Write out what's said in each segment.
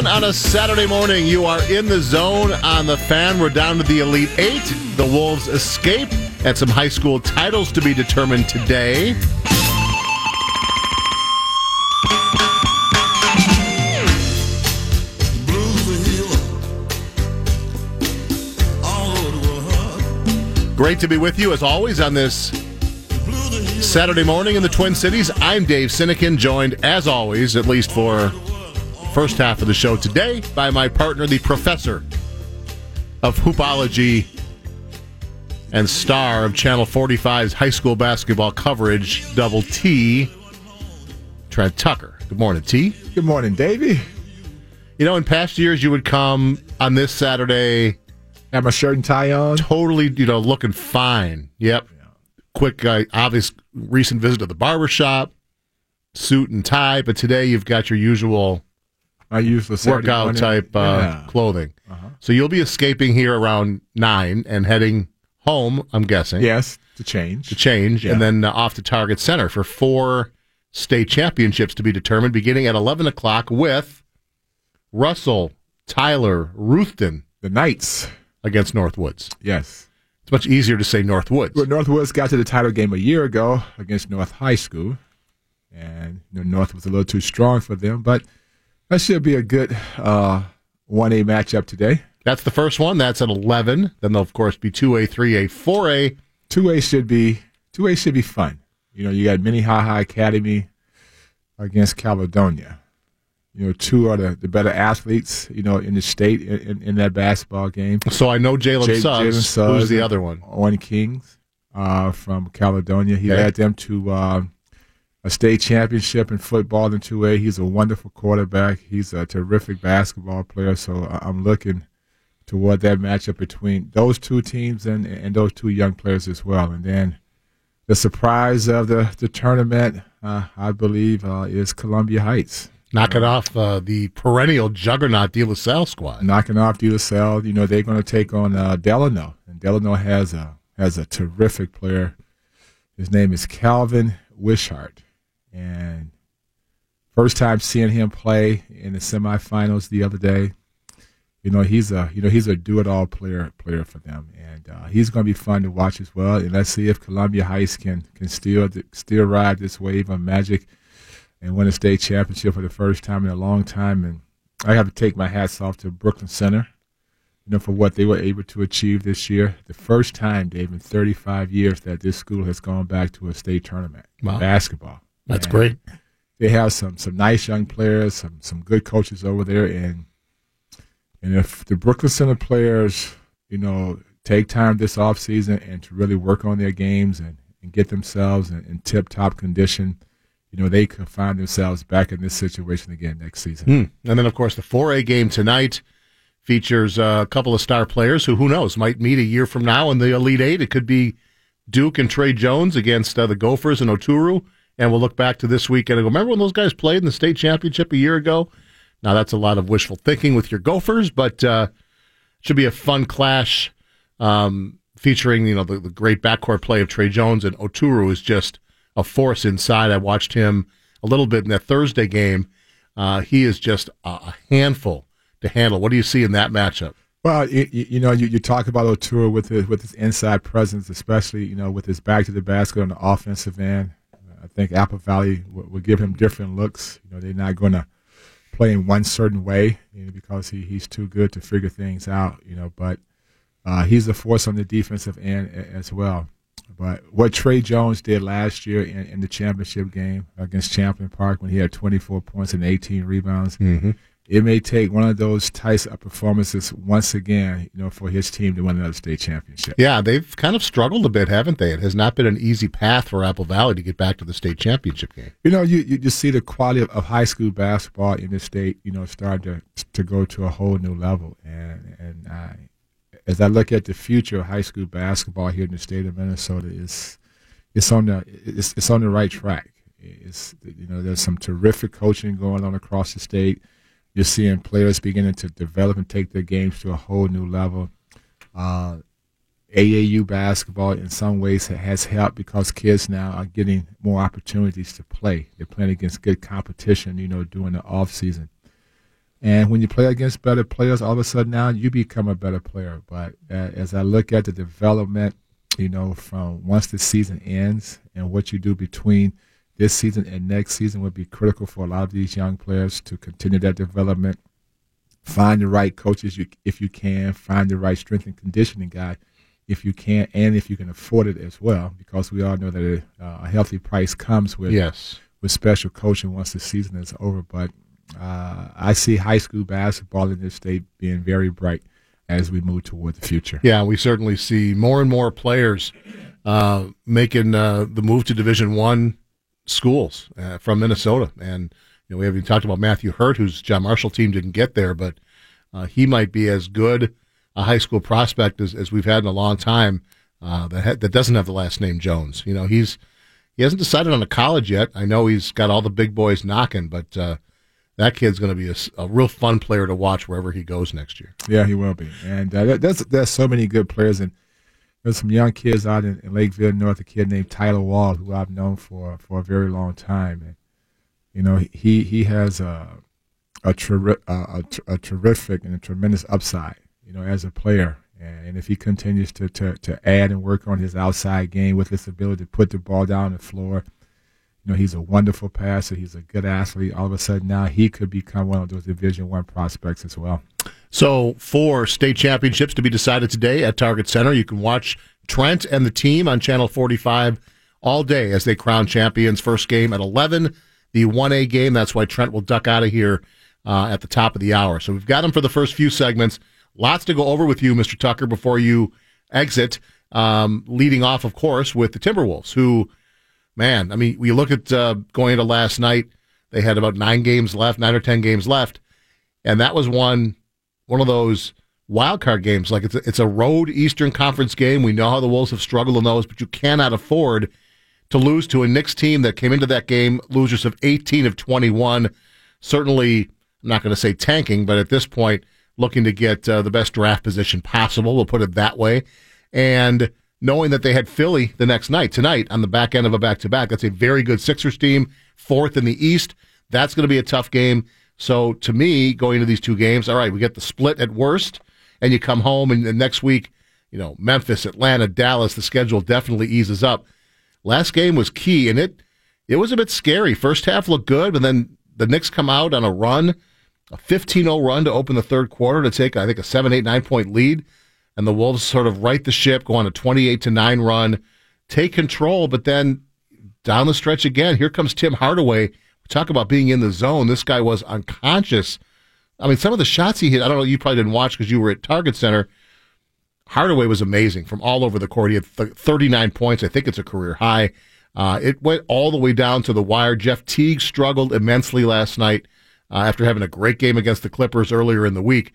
801 on a Saturday morning. You are in the zone on the fan. We're down to the Elite Eight. The Wolves escape, and some high school titles to be determined today. Great to be with you as always on this Saturday morning in the Twin Cities. I'm Dave Sinekin, joined as always, at least for first half of the show today, by my partner, the professor of hoopology and star of Channel 45's high school basketball coverage, Double T, Trent Tucker. Good morning, T. Good morning, Davey. You know, in past years, you would come on this Saturday Have my shirt and tie on. totally, you know, looking fine. Yep. Quick, uh, obvious recent visit to the barber shop, suit and tie. But today you've got your usual I use the Saturday workout morning. type uh, Yeah. clothing. So you'll be escaping here around nine and heading home. I'm guessing Yes, to change. to change, Yeah. and then uh, off to Target Center for four state championships to be determined, beginning at eleven o'clock with Russell, Tyler, Ruthton The Knights. against Northwoods. Yes. It's much easier to say Northwoods. Well, Northwoods got to the title game a year ago against North High School, and you know, North was a little too strong for them, but that should be a good uh, 1A matchup today. That's the first one. That's at 11. Then there'll, of course, be 2A, 3A, 4A. 2A should be 2A should be fun. You know, you got Minnehaha Academy against Caledonia. You know, two are the, the better athletes, you know, in the state in, in, that basketball game. So I know Jalen Jay- Suggs. Jalen Suggs Who's the other one? Owen Kings uh, from Caledonia. He Okay. led them to uh, a state championship in football in 2A. He's a wonderful quarterback. He's a terrific basketball player. So I- I'm looking toward that matchup between those two teams and, and those two young players as well. And then the surprise of the, the tournament, uh, I believe, uh, is Columbia Heights. Knocking off uh, the perennial juggernaut De La Salle squad. knocking off De La Salle. You know they're going to take on uh, Delano, and Delano has a has a terrific player. His name is Calvin Wishart, and first time seeing him play in the semifinals the other day. You know he's a you know he's a do it all player player for them, and uh, he's going to be fun to watch as well. And let's see if Columbia Heights can can still still ride this wave of magic and win a state championship for the first time in a long time. And I have to take my hats off to Brooklyn Center, you know, for what they were able to achieve this year. The first time, Dave, in 35 years that this school has gone back to a state tournament Wow. basketball. That's And great. They have some some nice young players, some some good coaches over there, and and if the Brooklyn Center players, you know, take time this off season and to really work on their games and, and get themselves in, in tip top condition, you know, they could find themselves back in this situation again next season. Hmm. And then, of course, the 4A game tonight features uh, a couple of star players who, who knows, might meet a year from now in the Elite Eight. It could be Duke and Tre Jones against uh, the Gophers and Oturu. And we'll look back to this weekend and go, remember when those guys played in the state championship a year ago? Now, that's a lot of wishful thinking with your Gophers, but uh, should be a fun clash um, featuring, you know, the, the great backcourt play of Tre Jones and Oturu is just a force inside. I watched him a little bit in that Thursday game. Uh, he is just a, handful to handle. What do you see in that matchup? Well, you, you know, you, you talk about Oturu with his with his inside presence, especially you know with his back to the basket on the offensive end. Think Apple Valley will, will give him different looks. You know, they're not going to play in one certain way you know, because he, he's too good to figure things out. You know, but uh, he's a force on the defensive end as well. But what Tre Jones did last year in, in the championship game against Champlin Park when he had 24 points and 18 rebounds, it may take one of those types of performances once again, you know, for his team to win another state championship. Yeah, they've kind of struggled a bit, haven't they? It has not been an easy path for Apple Valley to get back to the state championship game. You know, you, you just see the quality of, of high school basketball in the state, you know, starting to to go to a whole new level. And and I, as I look at the future of high school basketball here in the state of Minnesota, it's it's on the it's it's on the right track. It's you know, there's some terrific coaching going on across the state. You're seeing players beginning to develop and take their games to a whole new level. Uh, AAU basketball in some ways has helped because kids now are getting more opportunities to play. They're playing against good competition, you know, during the off season. And when you play against better players, all of a sudden now you become a better player. But uh, as I look at the development, you know, from once the season ends and what you do between this season and next season would be critical for a lot of these young players to continue that development. Find the right coaches you, if you can, find the right strength and conditioning guy if you can, and if you can afford it as well, because we all know that a, uh, a healthy price comes with yes. with special coaching once the season is over. But uh, I see high school basketball in this state being very bright as we move toward the future. Yeah, we certainly see more and more players uh, making uh, the move to Division One schools uh, from Minnesota, and you know we haven't talked about Matthew Hurt, whose John Marshall team didn't get there, but uh, he might be as good a high school prospect as, as we've had in a long time uh, that ha- that doesn't have the last name Jones. You know, he's he hasn't decided on a college yet. I know he's got all the big boys knocking, but uh, that kid's going to be a, a, real fun player to watch wherever he goes next year. Yeah, he will be, and uh, there's there's so many good players and there's some young kids out in, in, Lakeville North. A kid named Tyler Wall, who I've known for for a very long time, and you know he he has a a, a, a, a terrific and a tremendous upside, you know, as a player. And if he continues to, to, to add and work on his outside game with his ability to put the ball down the floor, you know, he's a wonderful passer. He's a good athlete. All of a sudden now he could become one of those Division One prospects as well. So, four state championships to be decided today at Target Center. You can watch Trent and the team on Channel 45 all day as they crown champions. First game at 11, the 1A game. That's why Trent will duck out of here uh, at the top of the hour. So, we've got him for the first few segments. Lots to go over with you, Mr. Tucker, before you exit. Um, leading off, of course, with the Timberwolves, who, man, I mean, we look at uh, going into last night, they had about nine games left, nine or 10 games left. And that was one one of those wild card games. Like it's a, it's a road Eastern Conference game. We know how the Wolves have struggled in those, but you cannot afford to lose to a Knicks team that came into that game losers of 18 of 21. Certainly, I'm not going to say tanking, but at this point, looking to get uh, the best draft position possible. We'll put it that way. And knowing that they had Philly the next night, tonight, on the back end of a back to back, that's a very good Sixers team, fourth in the East. That's going to be a tough game. So to me, going to these two games, all right, we get the split at worst, and you come home, and the next week, you know, Memphis, Atlanta, Dallas, the schedule definitely eases up. Last game was key, and it it was a bit scary. First half looked good, but then the Knicks come out on a run, a 15-0 run to open the third quarter to take, I think, a 7, 8, 9 point lead, and the Wolves sort of right the ship, go on a 28 to 9 run, take control, but then down the stretch again, here comes Tim Hardaway talk about being in the zone. This guy was unconscious. I mean, some of the shots he hit, I don't know, you probably didn't watch because you were at Target Center. Hardaway was amazing from all over the court. He had th- 39 points. I think it's a career high. Uh, it went all the way down to the wire. Jeff Teague struggled immensely last night uh, after having a great game against the Clippers earlier in the week.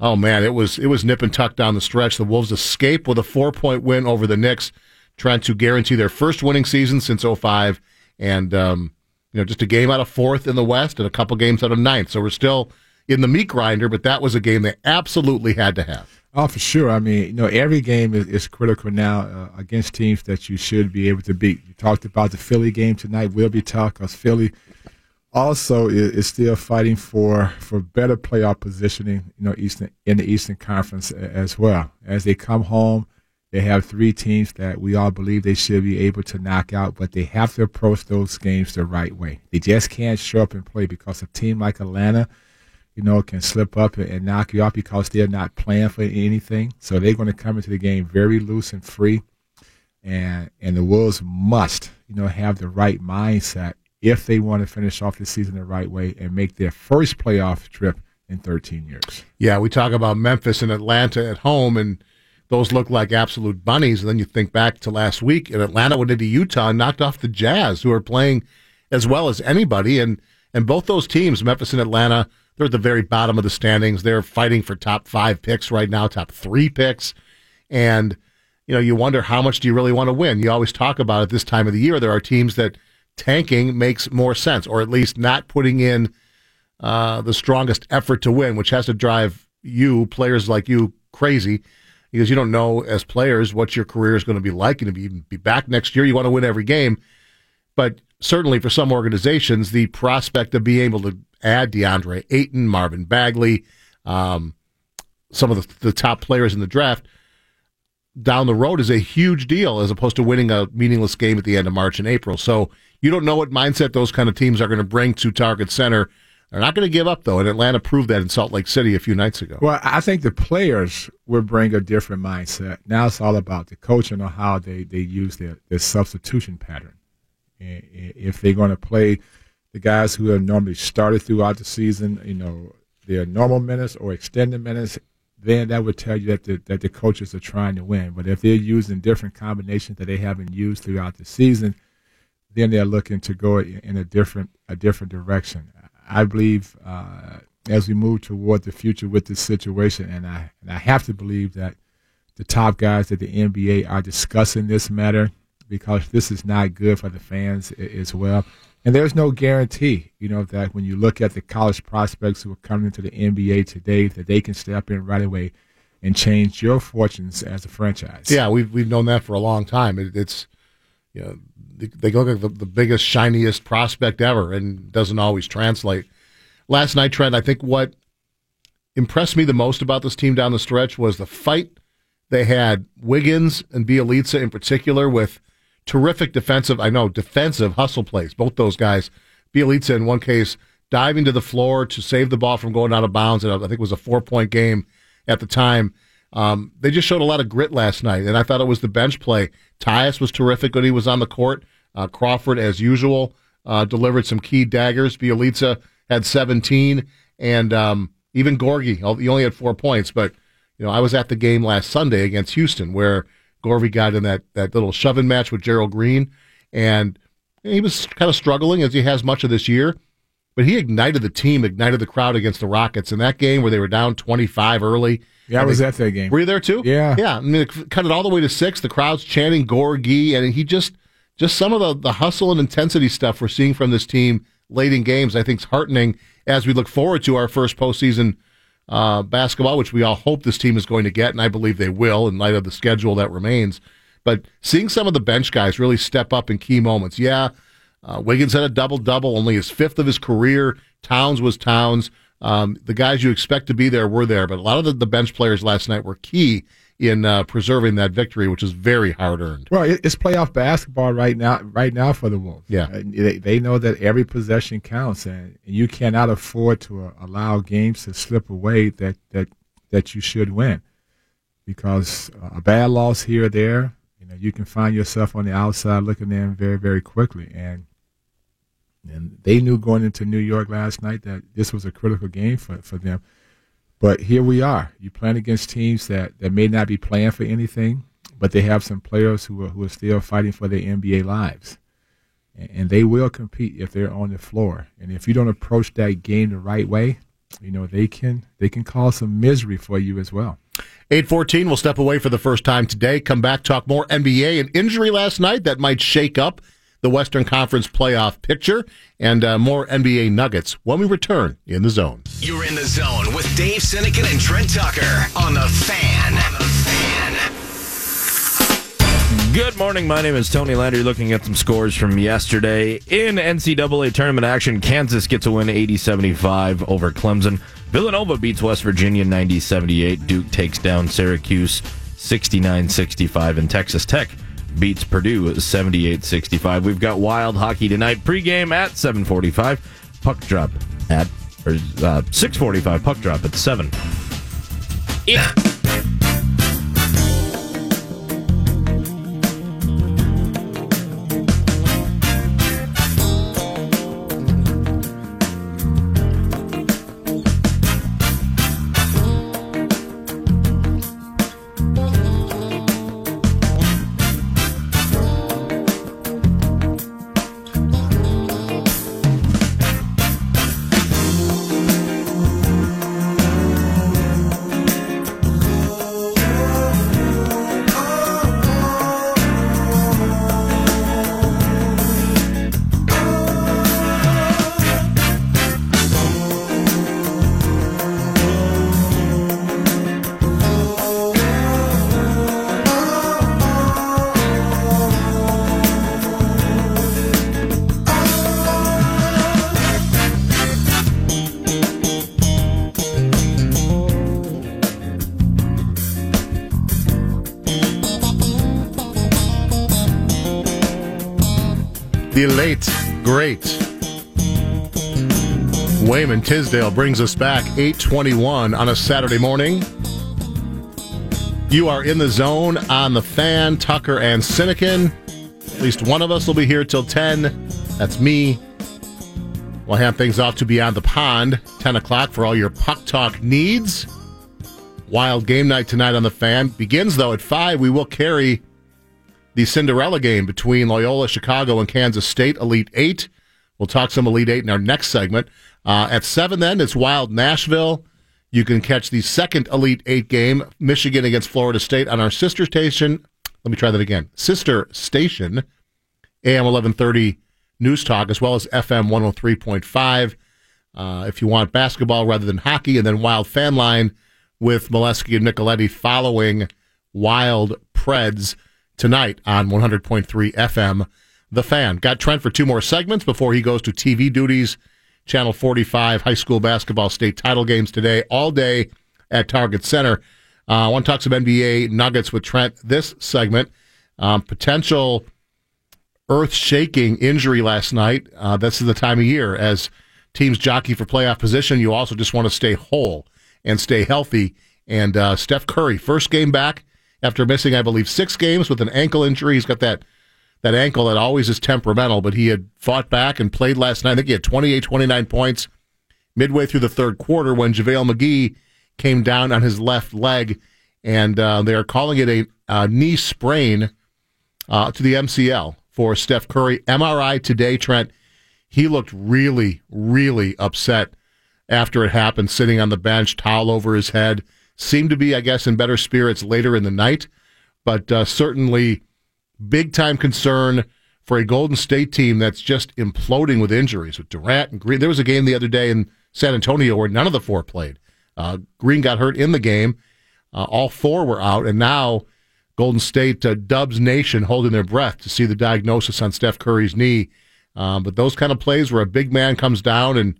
Oh man, it was it was nip and tuck down the stretch. The Wolves escape with a four point win over the Knicks, trying to guarantee their first winning season since 05. And um, you know, just a game out of fourth in the West and a couple games out of ninth. So we're still in the meat grinder, but that was a game they absolutely had to have. Oh, for sure. I mean, you know, every game is, is critical now uh, against teams that you should be able to beat. You talked about the Philly game tonight. Will be tough because Philly also is, is, still fighting for for better playoff positioning. You know, Eastern in the Eastern Conference as well. As they come home, they have three teams that we all believe they should be able to knock out, but they have to approach those games the right way. They just can't show up and play because a team like Atlanta, you know, can slip up and knock you out because they're not playing for anything. So they're going to come into the game very loose and free. And and the Wolves must, you know, have the right mindset if they want to finish off the season the right way and make their first playoff trip in 13 years. Yeah, we talk about Memphis and Atlanta at home and those look like absolute bunnies. And then you think back to last week in Atlanta went into Utah and knocked off the Jazz, who are playing as well as anybody. And and both those teams, Memphis and Atlanta, they're at the very bottom of the standings. They're fighting for top five picks right now, top three picks. And you know, you wonder how much do you really want to win? You always talk about at this time of the year, there are teams that tanking makes more sense, or at least not putting in uh, the strongest effort to win, which has to drive you, players like you, crazy because you don't know as players what your career is going to be like and if you be back next year, you want to win every game. But certainly for some organizations, the prospect of being able to add DeAndre Ayton, Marvin Bagley, um, some of the, the top players in the draft down the road is a huge deal as opposed to winning a meaningless game at the end of March and April. So you don't know what mindset those kind of teams are going to bring to Target Center. They're not going to give up, though, and Atlanta proved that in Salt Lake City a few nights ago. Well, I think the players will bring a different mindset. Now it's all about the coaching on how they, they use their, their substitution pattern. If they're going to play the guys who have normally started throughout the season, you know, their normal minutes or extended minutes, then that would tell you that the, that the coaches are trying to win. But if they're using different combinations that they haven't used throughout the season, then they're looking to go in a different a different direction. I believe uh, as we move toward the future with this situation, and I and I have to believe that the top guys at the NBA are discussing this matter because this is not good for the fans as well. And there's no guarantee, you know, that when you look at the college prospects who are coming into the NBA today, that they can step in right away and change your fortunes as a franchise. Yeah, we've we've known that for a long time. It, it's you know they look like the, the biggest shiniest prospect ever, and doesn't always translate. Last night, Trent, I think what impressed me the most about this team down the stretch was the fight they had. Wiggins and Bjelica in particular with terrific defensive, I know, defensive hustle plays. Both those guys. Bjelica, in one case, diving to the floor to save the ball from going out of bounds. And I think it was a four point game at the time. Um, they just showed a lot of grit last night, and I thought it was the bench play. Tyus was terrific when he was on the court. Uh, Crawford, as usual, uh, delivered some key daggers. Bjelica had 17, and um, even Gorgui, he only had four points. But you know, I was at the game last Sunday against Houston where Gorgui got in that, that little shoving match with Gerald Green, and he was kind of struggling as he has much of this year. But he ignited the team, ignited the crowd against the Rockets in that game where they were down 25 early. Yeah, I was they, at that game. Were you there too? Yeah, yeah. I mean, cut it all the way to six. The crowd's chanting Gorgui, and he just, just some of the the hustle and intensity stuff we're seeing from this team late in games. I think is heartening as we look forward to our first postseason uh, basketball, which we all hope this team is going to get, and I believe they will in light of the schedule that remains. But seeing some of the bench guys really step up in key moments. Yeah, uh, Wiggins had a double double, only his fifth of his career. Towns was Towns. Um, the guys you expect to be there were there, but a lot of the, the bench players last night were key in uh, preserving that victory, which is very hard earned. Well, it's playoff basketball right now. Right now for the Wolves, yeah, they, they know that every possession counts, and you cannot afford to uh, allow games to slip away that that that you should win, because a bad loss here or there, you know, you can find yourself on the outside looking in very very quickly, and and they knew going into New York last night that this was a critical game for for them but here we are. You playing against teams that, that may not be playing for anything, but they have some players who are, who are still fighting for their NBA lives. And, and they will compete if they're on the floor. And if you don't approach that game the right way, you know, they can they can cause some misery for you as well. 814 will step away for the first time today. Come back, talk more NBA. An injury last night that might shake up the Western Conference playoff picture, and uh, more NBA nuggets when we return in the zone. You're in the zone with Dave Sinekin and Trent Tucker on the Fan. On the Fan. Good morning. My name is Tony Landry. Looking at some scores from yesterday in NCAA tournament action, Kansas gets a win 80-75 over Clemson. Villanova beats West Virginia 90-78. Duke takes down Syracuse 69-65, and Texas Tech beats Purdue 78-65. We've got wild hockey tonight. Pregame at 7:45. Puck drop at or uh, 6:45. Puck drop at seven. Yeah. Late, great Wayman Tisdale brings us back 821 on a Saturday morning. You are in the zone on the fan, Tucker and Sinekin. At least one of us will be here till 10. That's me. We'll hand things off to Beyond the Pond, 10 o'clock for all your puck talk needs. Wild game night tonight on the fan. Begins, though, at 5. We will carry the Cinderella game between Loyola Chicago and Kansas State, Elite 8. We'll talk some Elite 8 in our next segment. Uh, at 7, then, it's Wild Nashville. You can catch the second Elite Eight game, Michigan against Florida State, on our sister station. Let me try that again. Sister station, AM 1130 News Talk, as well as FM 103.5. Uh, if you want basketball rather than hockey, and then Wild Fan Line with Molesky and Nicoletti following Wild Preds tonight on 100.3 FM. The Fan. Got Trent for two more segments before he goes to TV duties Channel 45 high school basketball state title games today, all day at Target Center. Uh, I want to talk some NBA nuggets with Trent this segment. Um, potential earth shaking injury last night. Uh, this is the time of year as teams jockey for playoff position. You also just want to stay whole and stay healthy. And uh, Steph Curry, first game back after missing, I believe, six games with an ankle injury. He's got that that ankle that always is temperamental, but he had fought back and played last night. I think he had 28, 29 points midway through the third quarter when JaVale McGee came down on his left leg, and uh, they are calling it a, a knee sprain uh, to the MCL for Steph Curry. MRI today, Trent. He looked really, really upset after it happened, sitting on the bench, towel over his head. Seemed to be, I guess, in better spirits later in the night, but uh, certainly big time concern for a Golden State team that's just imploding with injuries with Durant and Green. There was a game the other day in San Antonio where none of the four played. Uh, Green got hurt in the game. Uh, all four were out, and now Golden State uh, Dubs Nation holding their breath to see the diagnosis on Steph Curry's knee. Um, but those kind of plays where a big man comes down and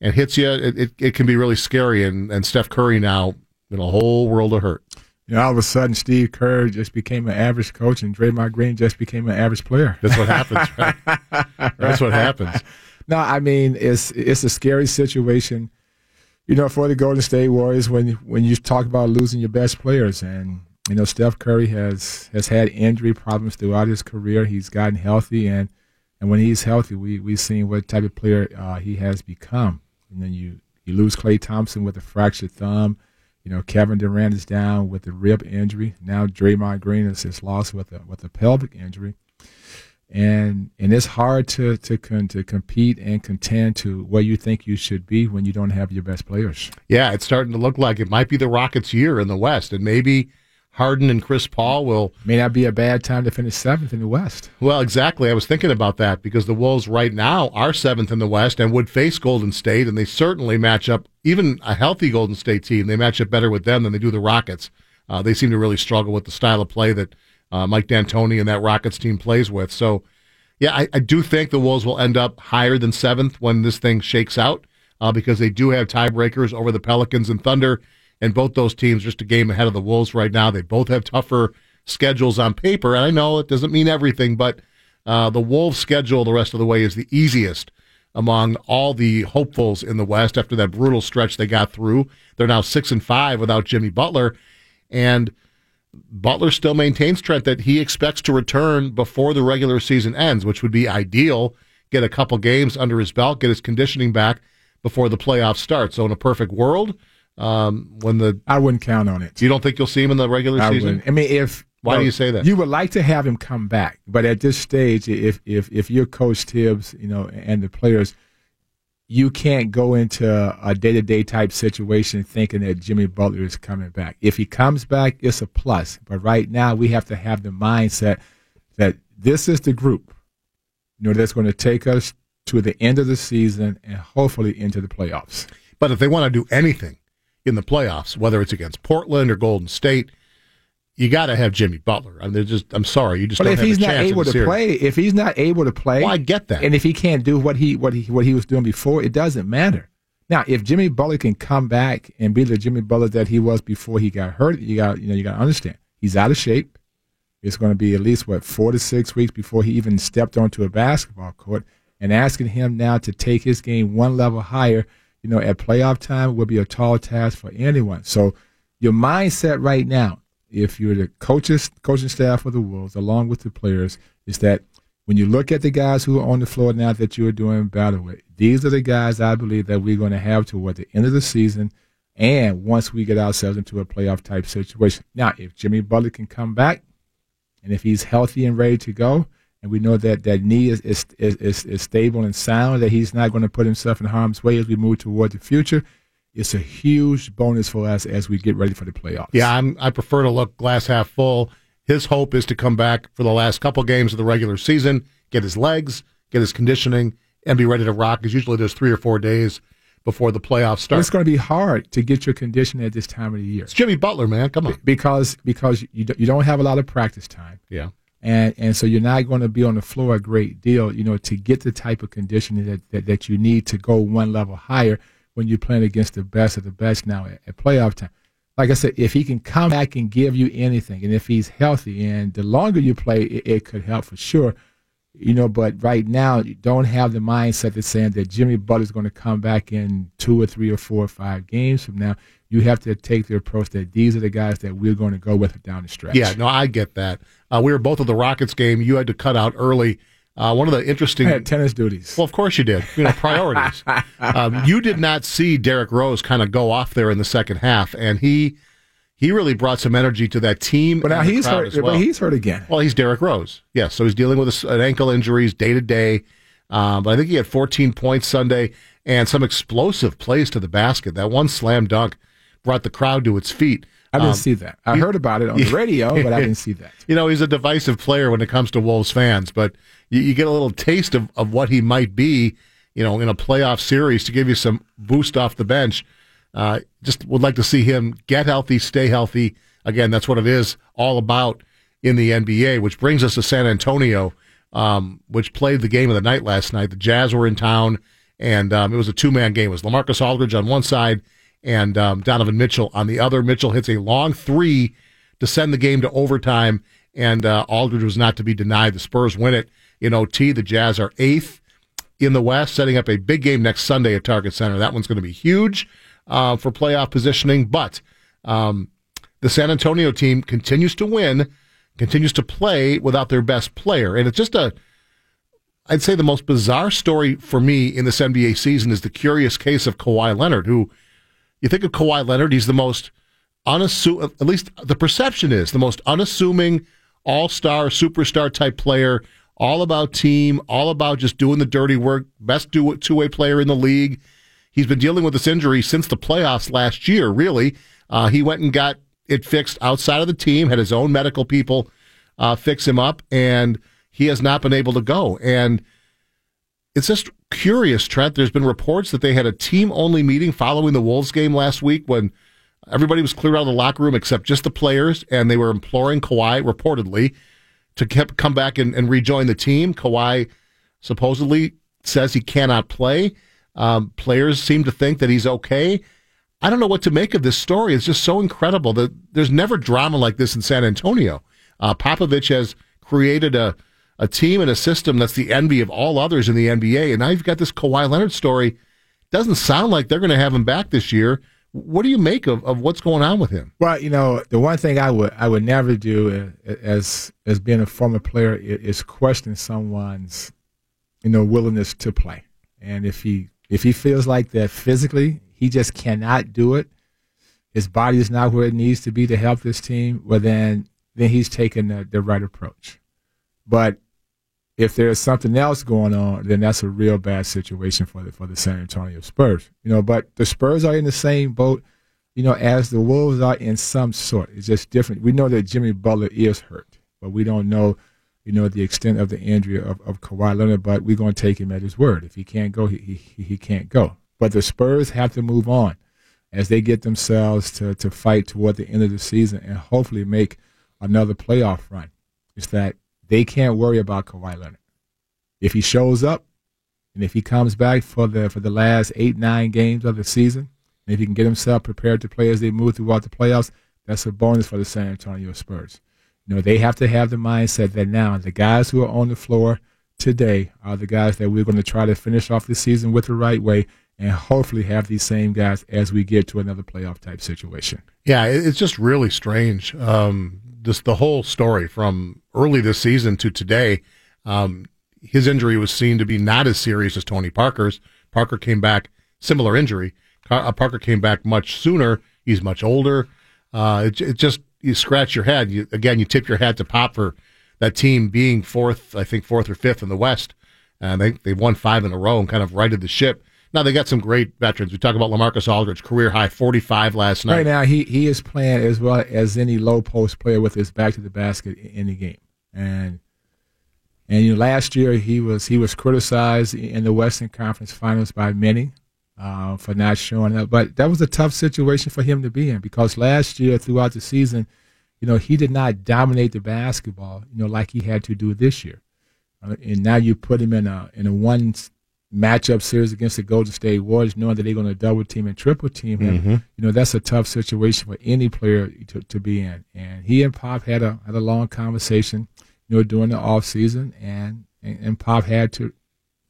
and hits you, it, it, it can be really scary. And, and Steph Curry now in a whole world of hurt you know, all of a sudden Steve Kerr just became an average coach and Draymond Green just became an average player. That's what happens, right? That's what happens. No, I mean it's it's a scary situation, you know, for the Golden State Warriors when when you talk about losing your best players and you know Steph Curry has has had injury problems throughout his career. He's gotten healthy and and when he's healthy, we we've seen what type of player uh, he has become. And then you you lose Klay Thompson with a fractured thumb you know, Kevin Durant is down with a rib injury. Now Draymond Green is, is lost with a with a pelvic injury, and and it's hard to to con, to compete and contend to where you think you should be when you don't have your best players. Yeah, it's starting to look like it might be the Rockets' year in the West, and maybe Harden and Chris Paul will. May not be a bad time to finish seventh in the West. Well, exactly. I was thinking about that because the Wolves right now are seventh in the West and would face Golden State, and they certainly match up. Even a healthy Golden State team, they match up better with them than they do the Rockets. Uh, they seem to really struggle with the style of play that uh, Mike D'Antoni and that Rockets team plays with. So, yeah, I, I, do think the Wolves will end up higher than seventh when this thing shakes out uh, because they do have tiebreakers over the Pelicans and Thunder and both those teams just a game ahead of the Wolves right now. They both have tougher schedules on paper, and I know it doesn't mean everything, but uh, the Wolves' schedule the rest of the way is the easiest among all the hopefuls in the West after that brutal stretch they got through. They're now six and five without Jimmy Butler, and Butler still maintains Trent that he expects to return before the regular season ends, which would be ideal. Get a couple games under his belt, get his conditioning back before the playoffs start. So in a perfect world, um, when the I wouldn't count on it. You don't think you'll see him in the regular I season? Wouldn't. I mean, if why well, do you say that? You would like to have him come back, but at this stage, if if if you're Coach Tibbs, you know, and the players, you can't go into a day to day type situation thinking that Jimmy Butler is coming back. If he comes back, it's a plus. But right now, we have to have the mindset that this is the group, you know, that's going to take us to the end of the season and hopefully into the playoffs. But if they want to do anything in the playoffs, whether it's against Portland or Golden State, you got to have Jimmy Butler. I mean, just I'm sorry, you just. But if he's not able to play, if he's not able to play, well, I get that. And if he can't do what he what he what he was doing before, it doesn't matter. Now, if Jimmy Butler can come back and be the Jimmy Butler that he was before he got hurt, you got you know you got to understand he's out of shape. it's going to be at least what four to six weeks before he even stepped onto a basketball court. And asking him now to take his game one level higher, you know, at playoff time it will be a tall task for anyone. So your mindset right now, if you're the coaches, coaching staff of the Wolves, along with the players, is that when you look at the guys who are on the floor now that you're doing battle with, these are the guys I believe that we're going to have toward the end of the season and once we get ourselves into a playoff type situation. Now, if Jimmy Butler can come back and if he's healthy and ready to go, and we know that that knee is, is, is, is stable and sound, that he's not going to put himself in harm's way as we move toward the future, it's a huge bonus for us as we get ready for the playoffs. Yeah, I'm, I prefer to look glass half full. His hope is to come back for the last couple games of the regular season, get his legs, get his conditioning, and be ready to rock. Because usually there's three or four days before the playoffs start. But it's going to be hard to get your condition at this time of the year. It's Jimmy Butler, man. Come on. Because because you you don't have a lot of practice time. Yeah. And and so you're not going to be on the floor a great deal, you know, to get the type of conditioning that, that, that you need to go one level higher when you're playing against the best of the best now at, at playoff time. Like I said, if he can come back and give you anything, and if he's healthy, and the longer you play, it, it could help for sure you know, but right now you don't have the mindset that's saying that Jimmy Butler's going to come back in two or three or four or five games from now. You have to take the approach that these are the guys that we're going to go with down the stretch. Yeah, no, I get that. Uh, we were both at the Rockets game. You had to cut out early. Uh, one of the interesting I had tennis duties. Well, of course you did. You know, priorities. um, you did not see Derrick Rose kind of go off there in the second half, and he he really brought some energy to that team. But now he's hurt. Well. But he's hurt again. Well, he's Derrick Rose. Yes, so he's dealing with an ankle injuries day to day. Um, but I think he had 14 points Sunday and some explosive plays to the basket. That one slam dunk brought the crowd to its feet. I didn't um, see that. I heard about it on the radio, but I didn't see that. You know, he's a divisive player when it comes to Wolves fans, but you, you get a little taste of, of what he might be, you know, in a playoff series to give you some boost off the bench. Uh, just would like to see him get healthy, stay healthy. Again, that's what it is all about in the NBA, which brings us to San Antonio, um, which played the game of the night last night. The Jazz were in town, and um, it was a two man game. It was LaMarcus Aldridge on one side and um, Donovan Mitchell on the other. Mitchell hits a long three to send the game to overtime, and uh, Aldridge was not to be denied. The Spurs win it in OT. The Jazz are eighth in the West, setting up a big game next Sunday at Target Center. That one's going to be huge uh, for playoff positioning. But um, the San Antonio team continues to win, continues to play without their best player, and it's just a. I'd say the most bizarre story for me in this NBA season is the curious case of Kawhi Leonard, who you think of Kawhi Leonard, he's the most unassuming, at least the perception is the most unassuming all star, superstar type player, all about team, all about just doing the dirty work, best two way player in the league. He's been dealing with this injury since the playoffs last year, really. Uh, he went and got it fixed outside of the team, had his own medical people uh, fix him up, and he has not been able to go. And it's just curious, Trent. There's been reports that they had a team only meeting following the Wolves game last week when everybody was cleared out of the locker room except just the players, and they were imploring Kawhi, reportedly, to come back and, and rejoin the team. Kawhi supposedly says he cannot play. Um, players seem to think that he's okay. I don't know what to make of this story. It's just so incredible that there's never drama like this in San Antonio. Uh, Popovich has created a, a team and a system that's the envy of all others in the NBA. And now you've got this Kawhi Leonard story. Doesn't sound like they're going to have him back this year. What do you make of, of what's going on with him? Well, you know, the one thing I would I would never do uh, as as being a former player is question someone's you know willingness to play. And if he if he feels like that physically, he just cannot do it. His body is not where it needs to be to help this team. Well, then, then he's taking the, the right approach. But if there's something else going on, then that's a real bad situation for the for the San Antonio Spurs. You know, but the Spurs are in the same boat, you know, as the Wolves are in some sort. It's just different. We know that Jimmy Butler is hurt, but we don't know you know, the extent of the injury of, of Kawhi Leonard, but we're going to take him at his word. If he can't go, he, he, he can't go. But the Spurs have to move on as they get themselves to, to fight toward the end of the season and hopefully make another playoff run. It's that they can't worry about Kawhi Leonard. If he shows up and if he comes back for the for the last eight, nine games of the season, and if he can get himself prepared to play as they move throughout the playoffs, that's a bonus for the San Antonio Spurs You know, they have to have the mindset that now the guys who are on the floor today are the guys that we're going to try to finish off the season with the right way and hopefully have these same guys as we get to another playoff type situation. Yeah, it's just really strange. Um, just the whole story from early this season to today. Um, his injury was seen to be not as serious as Tony Parker's. Parker came back similar injury. Uh, Parker came back much sooner. He's much older. Uh, it, it, just you scratch your head. You, again, you tip your hat to Pop for that team being fourth, I think fourth or fifth in the West, and they they won five in a row and kind of righted the ship. Now they got some great veterans. We talk about LaMarcus Aldridge, career high forty five last night. Right now, he he is playing as well as any low post player with his back to the basket in the game, and and you know, last year he was he was criticized in the Western Conference Finals by many uh, for not showing up. But that was a tough situation for him to be in because last year throughout the season, you know, he did not dominate the basketball, you know, like he had to do this year. Uh, and now you put him in a in a one matchup series against the Golden State Warriors, knowing that they're going to double team and triple team him. Mm-hmm. You know, that's a tough situation for any player to, to be in. And he and Pop had a had a long conversation you know, during the off season, and, and and Pop had to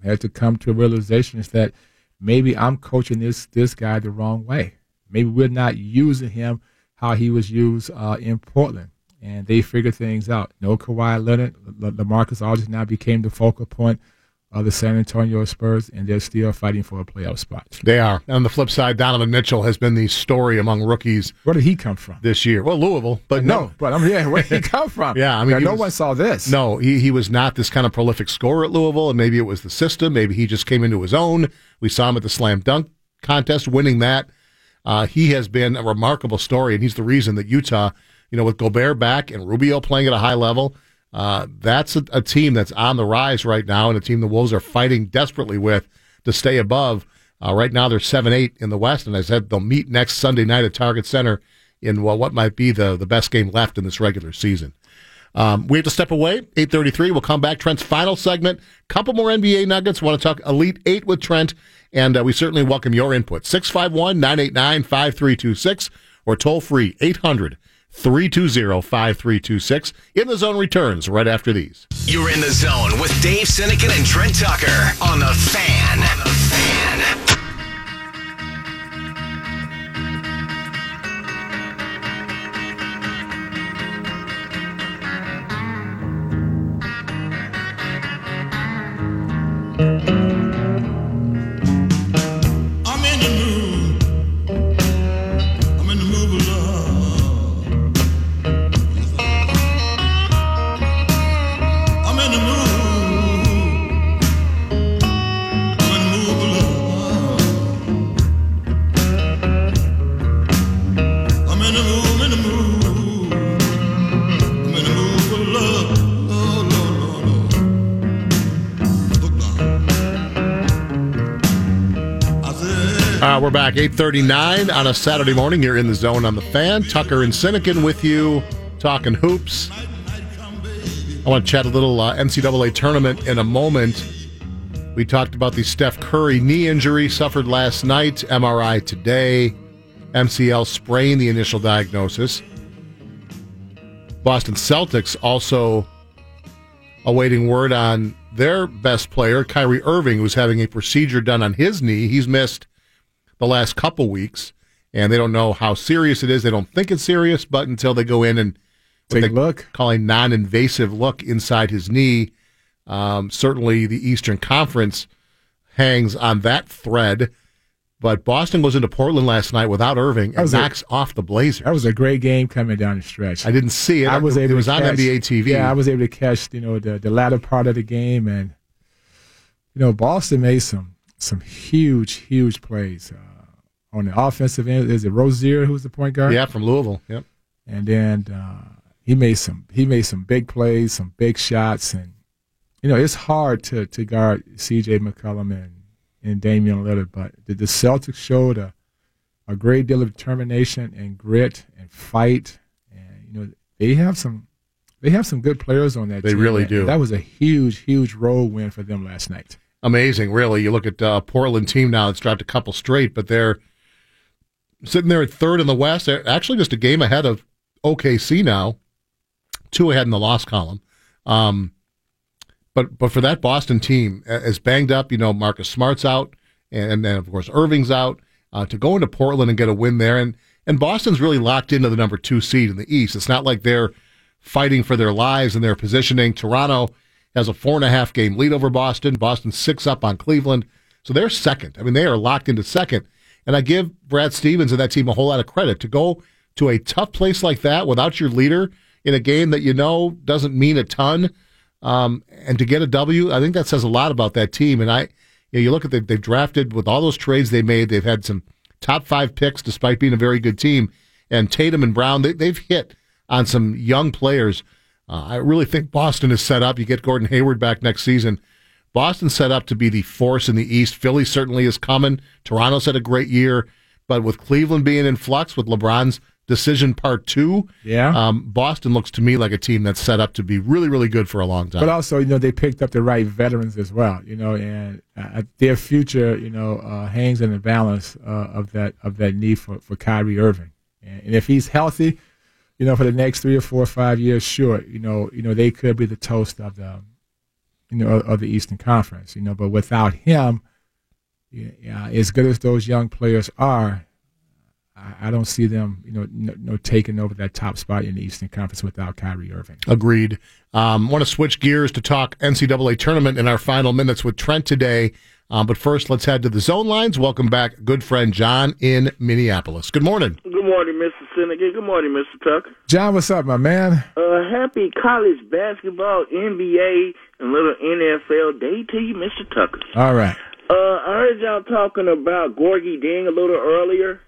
had to come to a realization is that maybe I'm coaching this this guy the wrong way. Maybe we're not using him how he was used uh, in Portland, and they figured things out. No Kawhi Leonard, LaMarcus Aldridge now became the focal point of the San Antonio Spurs, and they're still fighting for a playoff spot. They are. On the flip side, Donovan Mitchell has been the story among rookies. Where did he come from this year? Well, Louisville, but no. no but I mean, yeah, where did he come from? yeah, I mean, no was, one saw this. No, he he was not this kind of prolific scorer at Louisville, and maybe it was the system. Maybe he just came into his own. We saw him at the slam dunk contest, winning that. Uh, he has been a remarkable story, and he's the reason that Utah, you know, with Gobert back and Rubio playing at a high level uh, that's a, a, team that's on the rise right now, and a team the Wolves are fighting desperately with to stay above. Uh, right now, they're seven eight in the West, and I said they'll meet next Sunday night at Target Center in well, what might be the the best game left in this regular season. Um, we have to step away. 8:33. We'll come back. Trent's final segment. Couple more NBA nuggets. Want to talk Elite Eight with Trent, and uh, we certainly welcome your input. 651-989-5326 or toll free 800- 320 5326. In the Zone returns right after these. You're in the zone with Dave Sinekin and Trent Tucker on the fan. On the fan. we're back, 839 on a Saturday morning. You're in the zone on the fan. Tucker and Sinekin with you, talking hoops. I want to chat a little uh, NCAA tournament in a moment. We talked about the Steph Curry knee injury suffered last night, MRI today, MCL sprain, the initial diagnosis. Boston Celtics also awaiting word on their best player, Kyrie Irving, who's having a procedure done on his knee. He's missed the last couple weeks, and they don't know how serious it is. They don't think it's serious, but until they go in and take a look, calling non-invasive look inside his knee, um, certainly the Eastern Conference hangs on that thread. But Boston goes into Portland last night without Irving and knocks a, off the Blazers. That was a great game coming down the stretch. I didn't see it. I was able. It was on catch, NBA TV. Yeah, I was able to catch you know the the latter part of the game, and you know Boston made some some huge, huge plays. Uh, on the offensive end, is it Rozier who's the point guard? Yeah, from Louisville. Yep. And then uh, he made some he made some big plays, some big shots, and you know it's hard to to guard C.J. McCollum and and Damian Lillard, but the, the Celtics showed a a great deal of determination and grit and fight, and you know they have some they have some good players on that. They team. really do. That was a huge, huge road win for them last night amazing, really. You look at uh, Portland team now; it's dropped a couple straight, but they're sitting there at third in the West. Actually just a game ahead of OKC now. two ahead in the loss column. Um, but but for that Boston team, as banged up, you know, Marcus Smart's out, and then of course Irving's out. Uh, to go into Portland and get a win there, and and Boston's really locked into the number two seed in the East. It's not like they're fighting for their lives and their positioning. Toronto has a four and a half game lead over Boston. Boston six up on Cleveland, so they're second. I mean, they are locked into second. And I give Brad Stevens and that team a whole lot of credit to go to a tough place like that without your leader in a game that you know doesn't mean a ton, um, and to get a W. I think that says a lot about that team. And I you, know, you look at the, they've drafted with all those trades they made. They've had some top five picks despite being a very good team. And Tatum and Brown, they, they've hit on some young players. Uh, I really think Boston is set up. You get Gordon Hayward back next season. Boston's set up to be the force in the East. Philly certainly is coming. Toronto's had a great year, but with Cleveland being in flux with LeBron's decision part two. Yeah. Um, Boston looks to me like a team that's set up to be really, really good for a long time. But also, you know, they picked up the right veterans as well. You know, and uh, their future, you know, uh, hangs in the balance uh, of that of that need for for Kyrie Irving. And, and, if he's healthy, you know, for the next three or four or five years, sure, you know, you know, they could be the toast of the, you know, of the Eastern Conference. You know, but without him. Yeah, as good as those young players are, I, don't see them, you know, no, no, taking over that top spot in the Eastern Conference without Kyrie Irving. Agreed. Um, want to switch gears to talk NCAA tournament in our final minutes with Trent today. Um, but first, let's head to the zone lines. Welcome back, good friend John in Minneapolis. Good morning. Good morning, Mr. Seneca. Good morning, Mr. Tucker. John, what's up, my man? Uh, happy college basketball, NBA, and little NFL day to you, Mr. Tucker. All right. Uh, I heard y'all talking about Gorgui Dieng a little earlier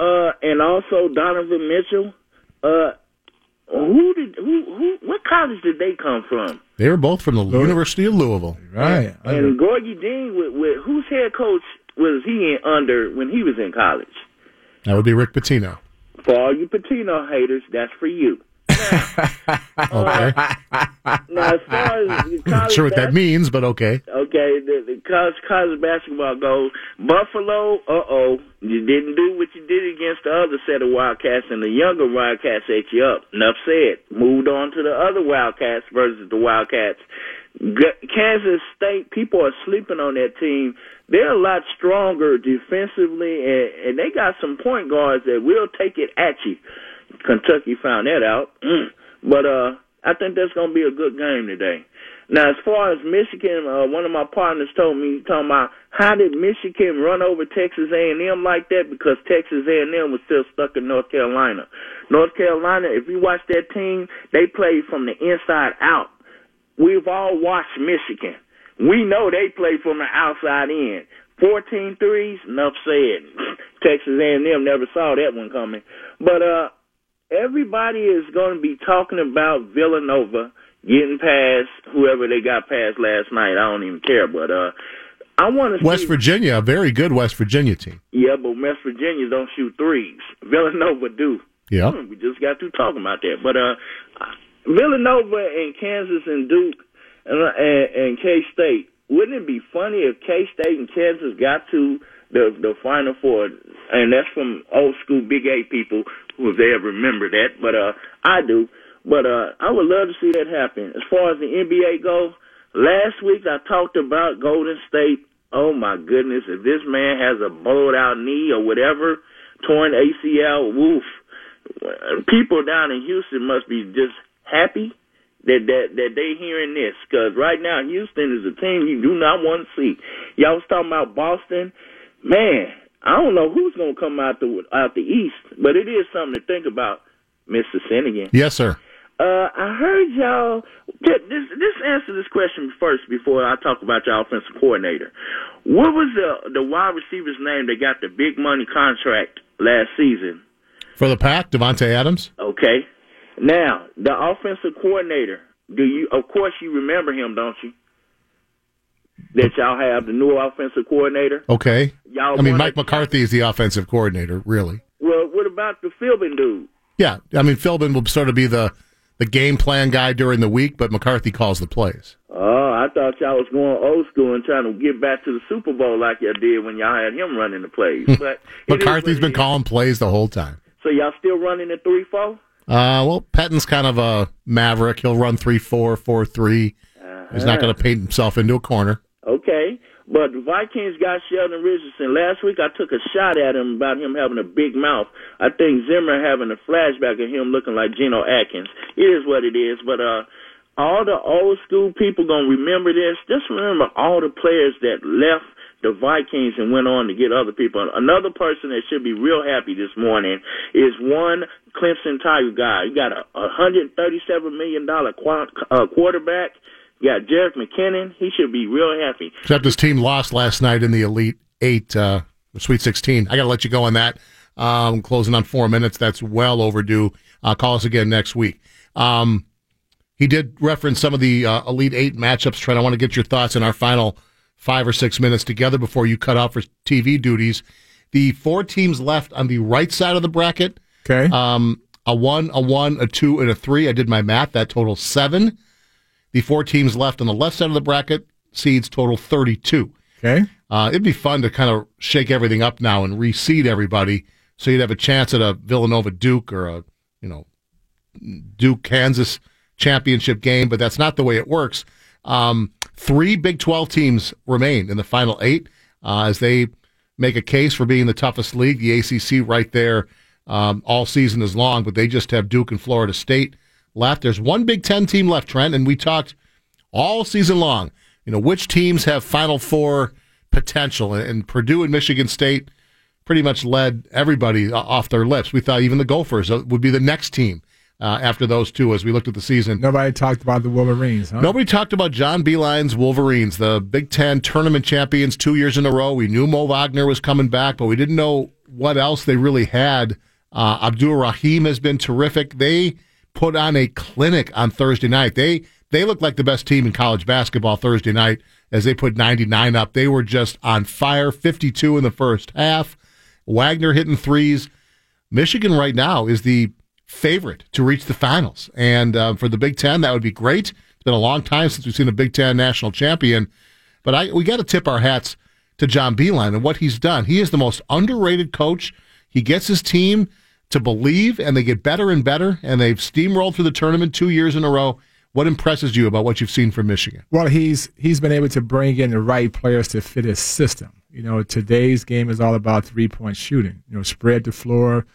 uh, and also Donovan Mitchell. Uh, who did who who what college did they come from? They were both from the Louisville. University of Louisville. Right. And, and Gorgui Dieng with, with whose head coach was he in under when he was in college? That would be Rick Pitino. For all you Pitino haters, that's for you. okay. Now, as far as Not sure what that means, but okay. Okay, the, the college, college basketball goes. Buffalo, uh oh, you didn't do what you did against the other set of Wildcats, and the younger Wildcats ate you up. Enough said. Moved on to the other Wildcats versus the Wildcats. Kansas State, people are sleeping on that team. They're a lot stronger defensively, and, and they got some point guards that will take it at you. Kentucky found that out. Mm. But uh, I think that's going to be a good game today. Now, as far as Michigan, uh, one of my partners told me, talking about how did Michigan run over Texas A&M like that? Because Texas A&M was still stuck in North Carolina. North Carolina, if you watch that team, they play from the inside out. We've all watched Michigan. We know they play from the outside in. 14 threes, enough said. Texas A&M never saw that one coming. But uh everybody is going to be talking about Villanova getting past whoever they got past last night. I don't even care, but uh, I want to West Virginia, a very good West Virginia team. Yeah, but West Virginia don't shoot threes. Villanova do. Yeah, hmm, we just got to talking about that. But uh, Villanova and Kansas and Duke and, uh, and, and K State. Wouldn't it be funny if K State and Kansas got to the the Final Four? And that's from old school Big Eight people if they ever remember that, but uh, I do. But uh, I would love to see that happen. As far as the NBA goes, last week I talked about Golden State. Oh my goodness, if this man has a blowed out knee or whatever, torn ACL, woof. People down in Houston must be just happy that that that they hearing this because right now Houston is a team you do not want to see. Y'all was talking about Boston, man. I don't know who's going to come out the out the East, but it is something to think about, Mister Senegan. Yes, sir. Uh, I heard y'all. This this answer this question first before I talk about your offensive coordinator. What was the the wide receiver's name that got the big money contract last season? For the Pack, Davante Adams. Okay. Now the offensive coordinator. Do you? Of course, you remember him, don't you? That y'all have the new offensive coordinator. Okay. Y'all I mean, Mike McCarthy is the offensive coordinator, really. Well, what about the Philbin dude? Yeah, I mean, Philbin will sort of be the the game plan guy during the week, but McCarthy calls the plays. Oh, I thought y'all was going old school and trying to get back to the Super Bowl like y'all did when y'all had him running the plays. But McCarthy's been calling plays the whole time. So y'all still running the three four? Uh, well, Pettine's kind of a maverick. He'll run three four four three. He's not going to paint himself into a corner. Okay. But the Vikings got Sheldon Richardson. Last week I took a shot at him about him having a big mouth. I think Zimmer having a flashback of him looking like Geno Atkins. It is what it is. But uh all the old school people gonna remember this. Just remember all the players that left the Vikings and went on to get other people. Another person that should be real happy this morning is one Clemson Tiger guy. He got a, a hundred thirty-seven million dollar uh, quarterback. You got Jerick McKinnon. He should be real happy. Except his team lost last night in the Elite Eight, uh, Sweet 16. I got to let you go on that. Um, closing on four minutes. That's well overdue. Uh, call us again next week. Um, he did reference some of the uh, Elite Eight matchups. Trent, I want to get your thoughts in our final five or six minutes together before you cut off for TV duties. The four teams left on the right side of the bracket. Okay. Um, a one, a one, a two, and a three. I did my math. That totals seven. The four teams left on the left side of the bracket seeds total 32. okay. Uh, it'd be fun to kind of shake everything up now and reseed everybody so you'd have a chance at a Villanova Duke or a, you know, Duke Kansas championship game, but that's not the way it works. Um, three Big 12 teams remain in the final eight uh, as they make a case for being the toughest league. The ACC right there um, all season is long, but they just have Duke and Florida State left. There's one Big Ten team left, Trent, and we talked all season long. You know, which teams have Final Four potential, and Purdue and Michigan State pretty much led everybody off their lips. We thought even the Gophers uh, would be the next team uh, after those two as we looked at the season. Nobody talked about the Wolverines, huh? Nobody talked about John Beilein's Wolverines, the Big Ten tournament champions two years in a row. We knew Mo Wagner was coming back, but we didn't know what else they really had. Uh, Abdur-Rahkman has been terrific. They put on a clinic on Thursday night. They they looked like the best team in college basketball Thursday night as they put 99 up. They were just on fire, 52 in the first half. Wagner hitting threes. Michigan right now is the favorite to reach the finals. And uh, for the Big Ten, that would be great. It's been a long time since we've seen a Big Ten national champion. But I, we got to tip our hats to John Beilein and what he's done. He is the most underrated coach. He gets his team to believe, and they get better and better, and they've steamrolled through the tournament two years in a row. What impresses you about what you've seen from Michigan? Well, he's he's been able to bring in the right players to fit his system. You know, today's game is all about three point shooting. You know, spread the floor,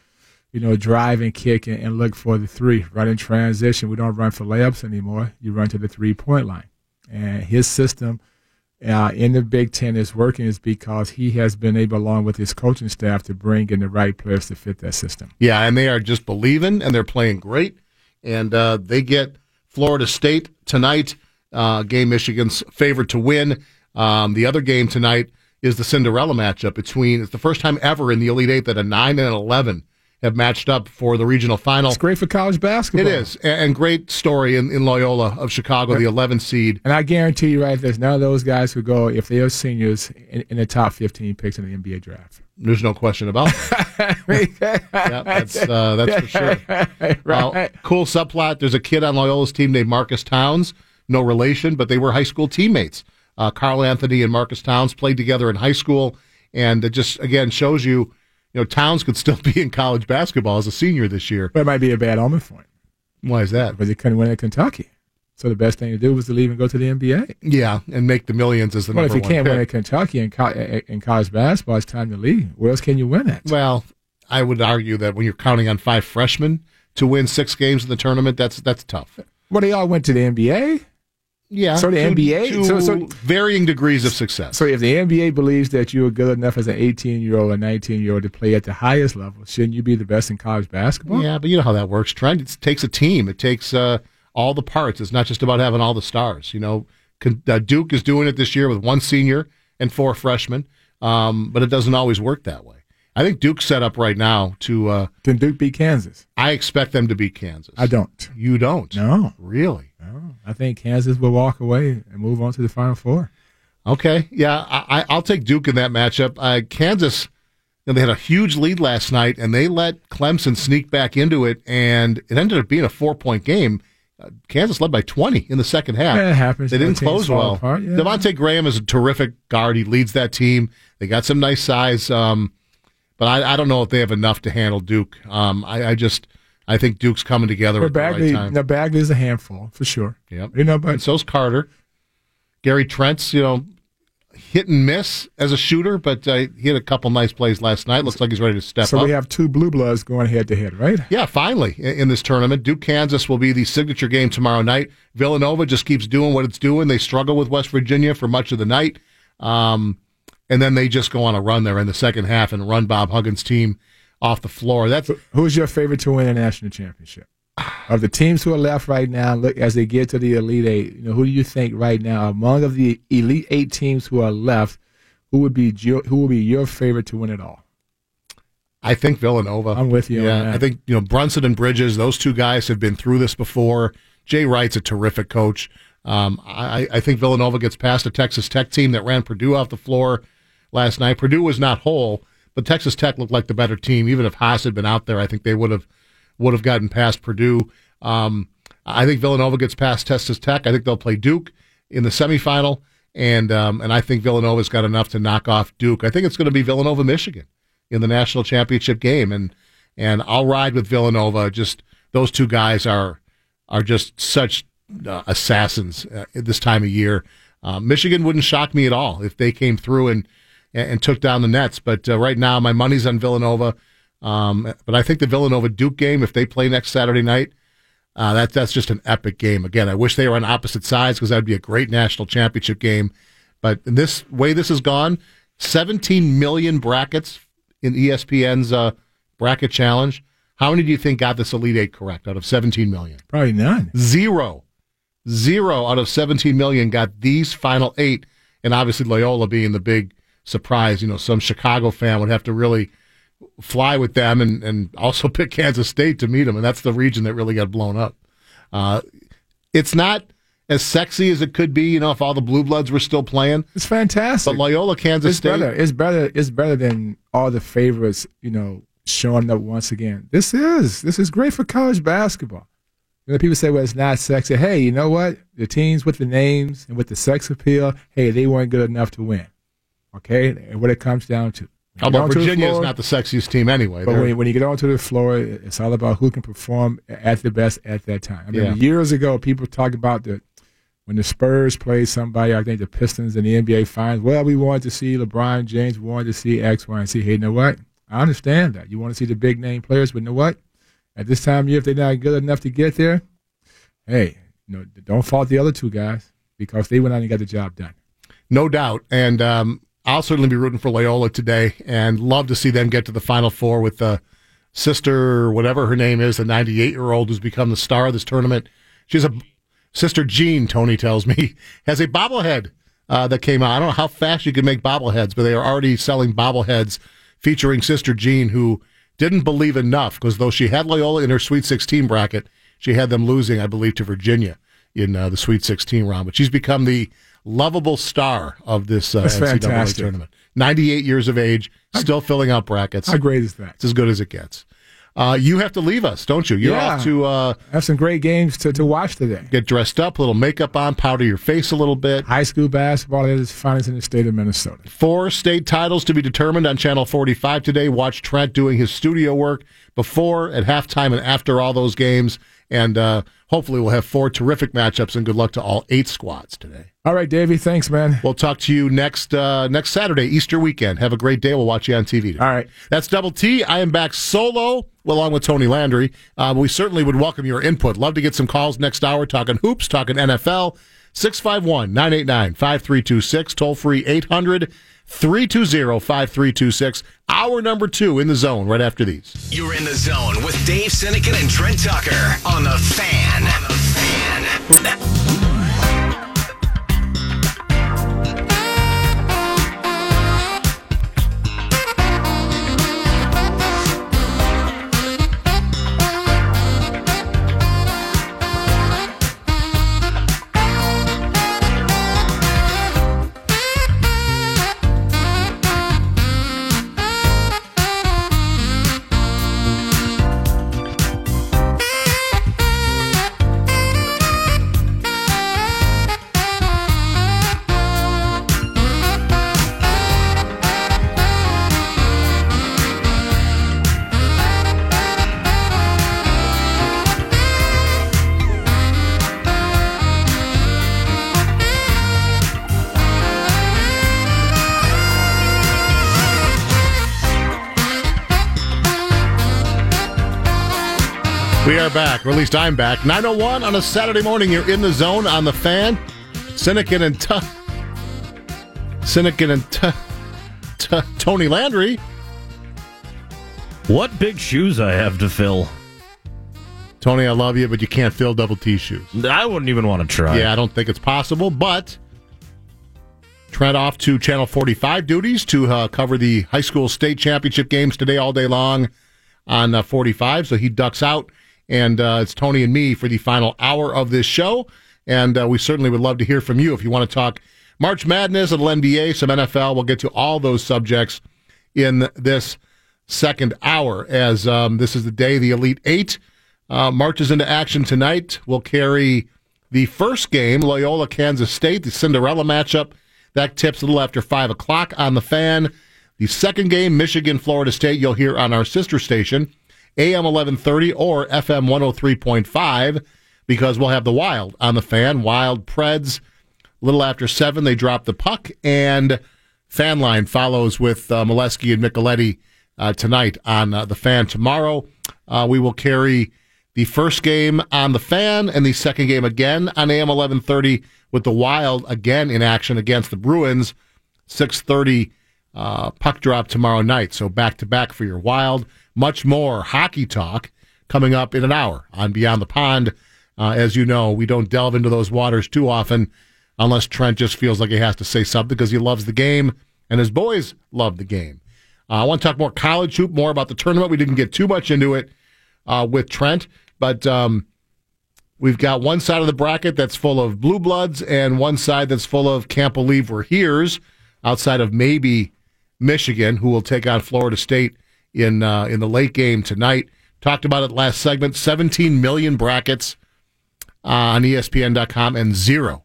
you know, drive and kick and, and look for the three. Run in transition. We don't run for layups anymore. You run to the three point line. And his system uh, in the Big Ten is working is because he has been able, along with his coaching staff, to bring in the right players to fit that system. Yeah, and they are just believing, and they're playing great. And uh, they get Florida State tonight. Uh, game Michigan's favorite to win. Um, the other game tonight is the Cinderella matchup between. It's the first time ever in the Elite Eight that a nine and an eleven have matched up for the regional final. It's great for college basketball. It is, and, great story in, in Loyola of Chicago, the 11 seed. And I guarantee you, right, there's none of those guys who go, if they are seniors, in, in the top 15 picks in the NBA draft. There's no question about it. yeah, that's uh, that's for sure. right. Uh, cool subplot. There's a kid on Loyola's team named Marques Townes. No relation, but they were high school teammates. Uh, Karl-Anthony and Marques Townes played together in high school, and it just again shows you, you know, Towns could still be in college basketball as a senior this year. But it might be a bad omen for him Why is that? because he couldn't win at Kentucky. So the best thing to do was to leave and go to the NBA. Yeah, and make the millions as the Well, if number you can't one win at. Kentucky in, co- in college basketball, it's time to leave. Where else can you win at? Well, I would argue that when you're counting on five freshmen to win six games in the tournament, that's that's tough. Well, they all went to the NBA. Yeah. So the to- NBA to so- so- varying degrees of success. So if the NBA believes that you are good enough as an 18 year old or 19 year old to play at the highest level, shouldn't you be the best in college basketball? Yeah, but you know how that works, Trent. It takes a team. It takes uh, all the parts. It's not just about having all the stars. You know, Con- uh, Duke is doing it this year with one senior and four freshmen, um, but it doesn't always work that way. I think Duke's set up right now to. Uh, Then Duke beat Kansas. I expect them to beat Kansas. I don't. You don't? No. Really? I think Kansas will walk away and move on to the Final Four. Okay. Yeah, I, I- I'll take Duke in that matchup. Uh, Kansas, you know, they had a huge lead last night, and they let Clemson sneak back into it, and it ended up being a four point game. Uh, Kansas led by 20 in the second half. Yeah, it happens. They didn't close well. apart, yeah. Devonte' Graham is a terrific guard. He leads that team. They got some nice size, um, but I, I don't know if they have enough to handle Duke. Um, I, I just I think Duke's coming together at the right Bagley, time. no, Bagley's a handful for sure. Yep. You know, and but so's Carter. Gary Trent's, you know, hit and miss as a shooter, but uh, he had a couple nice plays last night. Looks like he's ready to step so up. So we have two blue bloods going head to head, right? Yeah, finally in in this tournament. Duke Kansas will be the signature game tomorrow night. Villanova just keeps doing what it's doing. They struggle with West Virginia for much of the night. Um, and then they just go on a run there in the second half and run Bob Huggins' team off the floor. That's Who's your favorite to win a national championship? Of the teams who are left right now, look as they get to the Elite Eight. You know, who do you think right now among of the Elite Eight teams who are left, who would be your, who would be your favorite to win it all? I think Villanova. I'm with you Yeah. I think you know Brunson and Bridges. Those two guys have been through this before. Jay Wright's a terrific coach. Um, I, I think Villanova gets past a Texas Tech team that ran Purdue off the floor last night. Purdue was not whole, but Texas Tech looked like the better team. Even if Haas had been out there, I think they would have would have gotten past Purdue. Um, I think Villanova gets past Texas Tech. I think they'll play Duke in the semifinal, and um, and I think Villanova's got enough to knock off Duke. I think it's going to be Villanova Michigan in the national championship game, and and I'll ride with Villanova. Just those two guys are are just such uh, assassins uh, this time of year. Uh, Michigan wouldn't shock me at all if they came through and and, and took down the Nets. But uh, right now, my money's on Villanova. Um, but I think the Villanova Duke game, if they play next Saturday night, uh, that that's just an epic game. Again, I wish they were on opposite sides because that'd be a great national championship game. But in this way, this has gone 17 million brackets in ESPN's uh, bracket challenge. How many do you think got this Elite Eight correct out of 17 million? Probably none. Zero. Zero out of 17 million got these final eight. And obviously, Loyola being the big surprise. You know, some Chicago fan would have to really fly with them and, and also pick Kansas State to meet them. And that's the region that really got blown up. Uh, it's not as sexy as it could be, you know, if all the Blue Bloods were still playing. It's fantastic. But Loyola, Kansas it's State. better. It's better. It's better than all the favorites. You know, showing up once again. This is this is great for college basketball. You know, people say, "Well, it's not sexy." Hey, you know what? The teams with the names and with the sex appeal, hey, they weren't good enough to win. Okay, and what it comes down to. How When you about get onto the Virginia is not the sexiest team anyway. But when, when you get onto the floor, it's all about who can perform at the best at that time. I mean, Yeah. years ago, people talk about the when the Spurs played somebody, I think the Pistons in the NBA Finals. Well, we wanted to see LeBron James, we wanted to see X, Y, and Z. Hey, you know what? I understand that. You want to see the big name players, but you know what? At this time of year, if they're not good enough to get there, hey, you know, don't fault the other two guys because they went out and got the job done. No doubt. And um, I'll certainly be rooting for Loyola today and love to see them get to the Final Four with the sister, whatever her name is, the 98 year old who's become the star of this tournament. She's a sister, Jean, Tony tells me, has a bobblehead uh, that came out. I don't know how fast you can make bobbleheads, but they are already selling bobbleheads featuring Sister Jean, who didn't believe enough because though she had Loyola in her Sweet 16 bracket, she had them losing, I believe, to Virginia in uh, the Sweet 16 round. But she's become the lovable star of this uh, That's NCAA fantastic. tournament. 98 years of age, still filling out brackets. How great is that? It's as good as it gets. Uh, you have to leave us, don't you? You're Yeah. off to uh, have some great games to, to watch today. get dressed up, a little makeup on, powder your face a little bit. High school basketball at its finest in the state of Minnesota. Four state titles to be determined on Channel 45 today. Watch Trent doing his studio work before, at halftime, and after all those games. And uh, hopefully, we'll have four terrific matchups. And good luck to all eight squads today. All right, Davey. Thanks, man. We'll talk to you next uh, next Saturday, Easter weekend. Have a great day. We'll watch you on TV. All right. That's Double T. I am back solo along with Tony Landry. Uh, we certainly would welcome your input. Love to get some calls next hour talking hoops, talking NFL. 651 989 5326, toll free 800 320 5326. Hour number two in the zone right after these. You're in the zone with Dave Sinykin and Trent Tucker on the fan. On the fan. Are back, or at least I'm back. 901 on a Saturday morning. You're in the zone on the fan. Sinykin and T- Sinykin and T- T- Tony Landry. What big shoes I have to fill. Tony, I love you, but you can't fill double T shoes. I wouldn't even want to try. Yeah, I don't think it's possible, but Trent off to Channel 45 duties to uh, cover the high school state championship games today all day long on uh, 45. So he ducks out, and uh, it's Tony and me for the final hour of this show. And uh, we certainly would love to hear from you if you want to talk March Madness, a little NBA, some NFL. We'll get to all those subjects in this second hour, as um, this is the day the Elite Eight uh, marches into action tonight. We'll carry the first game, Loyola, Kansas State, the Cinderella matchup. That tips a little after 5 o'clock on the fan. The second game, Michigan, Florida State, you'll hear on our sister station, AM 1130 or FM 103.5, because we'll have the Wild on the fan. Wild Preds, a little after 7, they drop the puck, and Fan Line follows with uh, Molesky and Micheletti uh, tonight on uh, the fan. Tomorrow, uh, we will carry the first game on the fan and the second game again on AM 1130 with the Wild again in action against the Bruins. 630 uh, puck drop tomorrow night. So back to back for your Wild. Much more hockey talk coming up in an hour on Beyond the Pond. Uh, as you know, we don't delve into those waters too often unless Trent just feels like he has to say something because he loves the game and his boys love the game. Uh, I want to talk more college hoop, more about the tournament. We didn't get too much into it uh, with Trent, but um, we've got one side of the bracket that's full of blue bloods and one side that's full of can't believe we're here's outside of maybe Michigan, who will take on Florida State in uh, in the late game tonight. Talked about it last segment. 17 million brackets uh, on ESPN.com and zero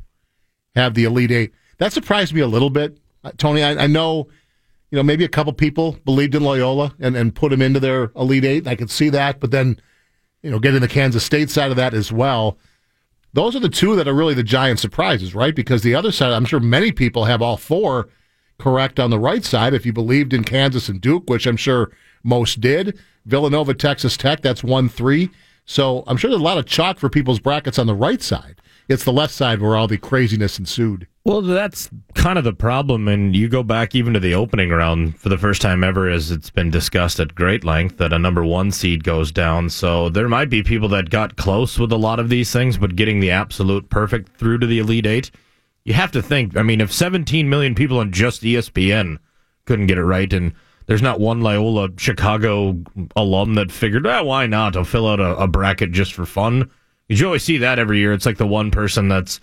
have the Elite Eight. That surprised me a little bit, uh, Tony. I, I know you know, maybe a couple people believed in Loyola and, and put him into their Elite Eight. I could see that, but then, you know, getting the Kansas State side of that as well. Those are the two that are really the giant surprises, right? Because the other side, I'm sure many people have all four correct on the right side. If you believed in Kansas and Duke, which I'm sure most did, Villanova, Texas Tech, that's 1 3. So I'm sure there's a lot of chalk for people's brackets on the right side. It's the left side where all the craziness ensued. Well, that's kind of the problem. And you go back even to the opening round for the first time ever, as it's been discussed at great length, that a number one seed goes down. So there might be people that got close with a lot of these things, but getting the absolute perfect through to the Elite Eight, you have to think. I mean, if 17 million people on just ESPN couldn't get it right, and there's not one Loyola Chicago alum that figured, ah, why not? I'll fill out a, a bracket just for fun. You always see that every year. It's like the one person that's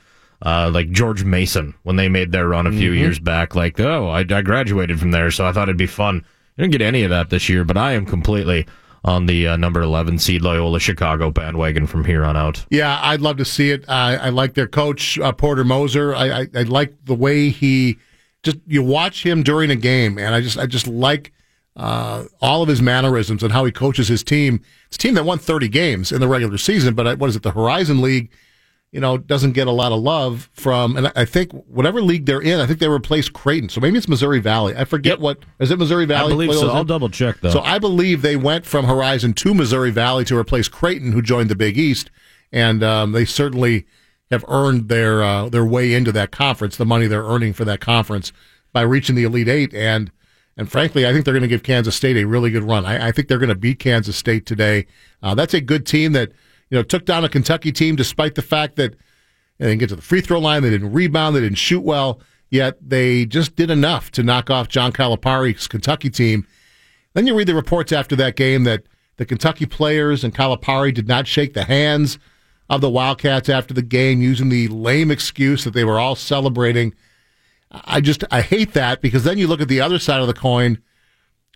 uh, like George Mason when they made their run a few Mm-hmm. years back. Like, oh, I, I graduated from there, so I thought it'd be fun. I didn't get any of that this year, but I am completely on the uh, number 11 seed Loyola Chicago bandwagon from here on out. Yeah, I'd love to see it. I, I like their coach uh, Porter Moser. I, I, I like the way he just you watch him during a game, and I just I just like uh, all of his mannerisms and how he coaches his team. It's a team that won 30 games in the regular season, but I- what is it? The Horizon League, you know, doesn't get a lot of love from. And I- think whatever league they're in, I think they replaced Creighton, so maybe it's Missouri Valley. I forget what is it. Missouri Valley. I believe so. I'll double check though. So I believe they went from Horizon to Missouri Valley to replace Creighton, who joined the Big East, and um, they certainly have earned their uh, their way into that conference, the money they're earning for that conference by reaching the Elite Eight. And and frankly, I think they're going to give Kansas State a really good run. I, I think they're going to beat Kansas State today. Uh, that's a good team that you know took down a Kentucky team, despite the fact that they didn't get to the free throw line, they didn't rebound, they didn't shoot well. Yet they just did enough to knock off John Calipari's Kentucky team. Then you read the reports after that game that the Kentucky players and Calipari did not shake the hands of the Wildcats after the game, using the lame excuse that they were all celebrating. I just I hate that because then you look at the other side of the coin,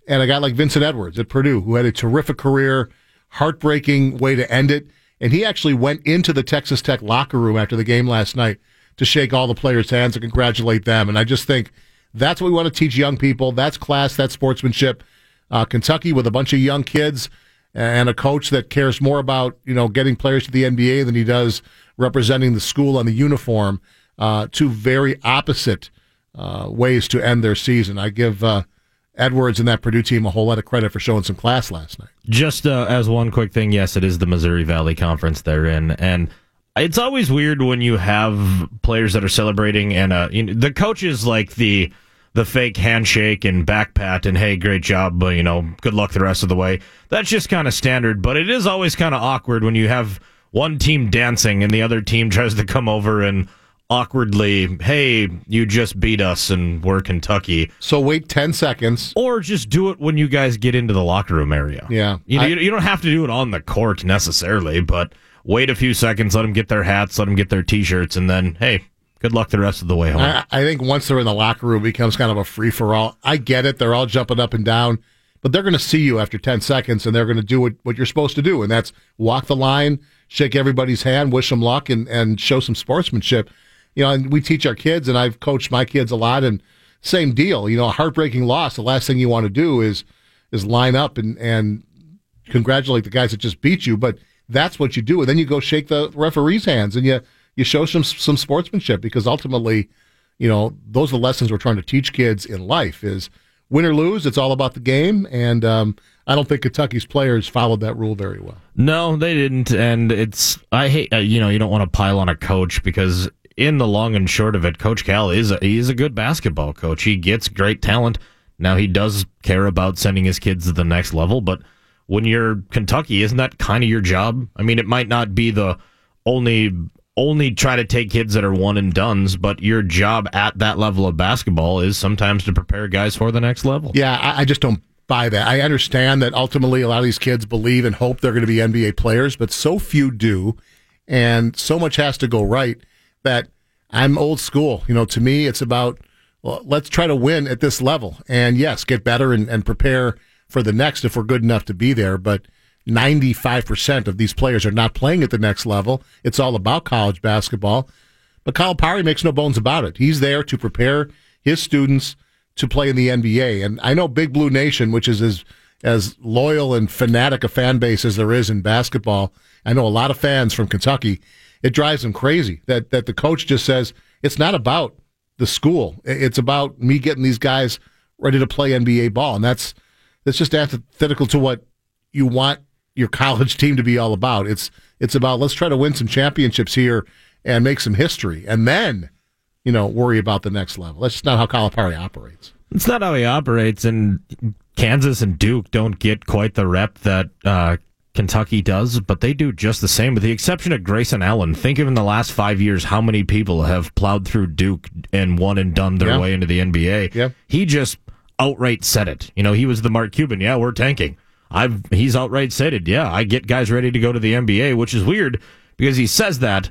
and a guy like Vincent Edwards at Purdue, who had a terrific career, heartbreaking way to end it, and he actually went into the Texas Tech locker room after the game last night to shake all the players' hands and congratulate them. And I just think that's what we want to teach young people. That's class. That's sportsmanship. Uh, Kentucky with a bunch of young kids and a coach that cares more about you know getting players to the NBA than he does representing the school on the uniform. Uh, two very opposite uh, ways to end their season. I give uh, Edwards and that Purdue team a whole lot of credit for showing some class last night. Just uh, as one quick thing, yes, it is the Missouri Valley Conference they're in, and it's always weird when you have players that are celebrating and uh, you know, the coach is like the the fake handshake and back pat and hey, great job, but you know, good luck the rest of the way. That's just kind of standard, but it is always kind of awkward when you have one team dancing and the other team tries to come over and awkwardly, hey, you just beat us and we're Kentucky. So wait 10 seconds. Or just do it when you guys get into the locker room area. Yeah. You know, I- you, don't have to do it on the court necessarily, but wait a few seconds, let them get their hats, let them get their t-shirts, and then, hey, good luck the rest of the way home. I, I think once they're in the locker room, it becomes kind of a free for all. I get it; they're all jumping up and down, but they're going to see you after ten seconds, and they're going to do what, what you're supposed to do, and that's walk the line, shake everybody's hand, wish them luck, and and show some sportsmanship. You know, and we teach our kids, and I've coached my kids a lot, and same deal. You know, a heartbreaking loss. The last thing you want to do is is line up and and congratulate the guys that just beat you, but that's what you do, and then you go shake the referee's hands, and you you show some some sportsmanship because ultimately, you know, those are the lessons we're trying to teach kids in life: is win or lose, it's all about the game, and um, I don't think Kentucky's players followed that rule very well. No, they didn't, and it's I hate uh, you know you don't want to pile on a coach because in the long and short of it, Coach Cal is a, he's a good basketball coach. He gets great talent. Now he does care about sending his kids to the next level, but when you're Kentucky, isn't that kind of your job? I mean, it might not be the only only try to take kids that are one and duns, but your job at that level of basketball is sometimes to prepare guys for the next level. Yeah, I, I just don't buy that. I understand that ultimately a lot of these kids believe and hope they're going to be NBA players, but so few do, and so much has to go right that I'm old school. You know, to me, it's about well, let's try to win at this level, and yes, get better and, and prepare for the next if we're good enough to be there. But 95% of these players are not playing at the next level. It's all about college basketball. But Calipari makes no bones about it. He's there to prepare his students to play in the NBA. And I know Big Blue Nation, which is as as loyal and fanatic a fan base as there is in basketball. I know a lot of fans from Kentucky. It drives him crazy that that the coach just says it's not about the school. It's about me getting these guys ready to play NBA ball, and that's that's just antithetical to what you want your college team to be all about. It's it's about let's try to win some championships here and make some history, and then you know worry about the next level. That's just not how Calipari operates. It's not how he operates, and Kansas and Duke don't get quite the rep that uh, Kentucky does, but they do just the same, with the exception of Grayson Allen. Think of in the last five years how many people have plowed through Duke and won and done their Yeah. way into the NBA. Yeah. He just outright said it. You know, he was the Mark Cuban. Yeah, we're tanking. I've he's outright said it. Yeah, I get guys ready to go to the NBA, which is weird because he says that,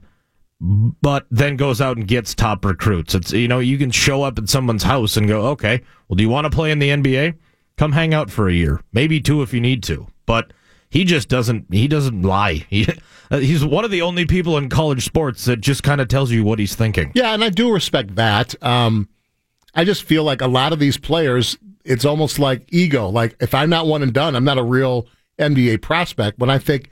but then goes out and gets top recruits. It's you know you can show up at someone's house and go, okay, well, do you want to play in the NBA? Come hang out for a year, maybe two if you need to. But he just doesn't. He doesn't lie. He, uh, he's one of the only people in college sports that just kind of tells you what he's thinking. Yeah, and I do respect that. Um, I just feel like a lot of these players, it's almost like ego. Like if I'm not one and done, I'm not a real NBA prospect. When I think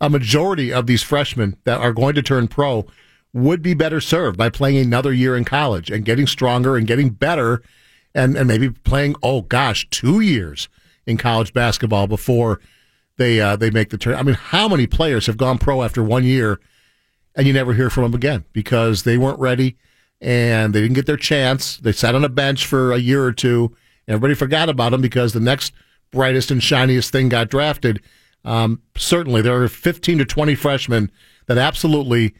a majority of these freshmen that are going to turn pro would be better served by playing another year in college and getting stronger and getting better and, and maybe playing, oh gosh, two years in college basketball before they uh, they make the turn. I mean, how many players have gone pro after one year and you never hear from them again because they weren't ready and they didn't get their chance. They sat on a bench for a year or two. And everybody forgot about them because the next brightest and shiniest thing got drafted. Um, certainly, there are 15 to 20 freshmen that absolutely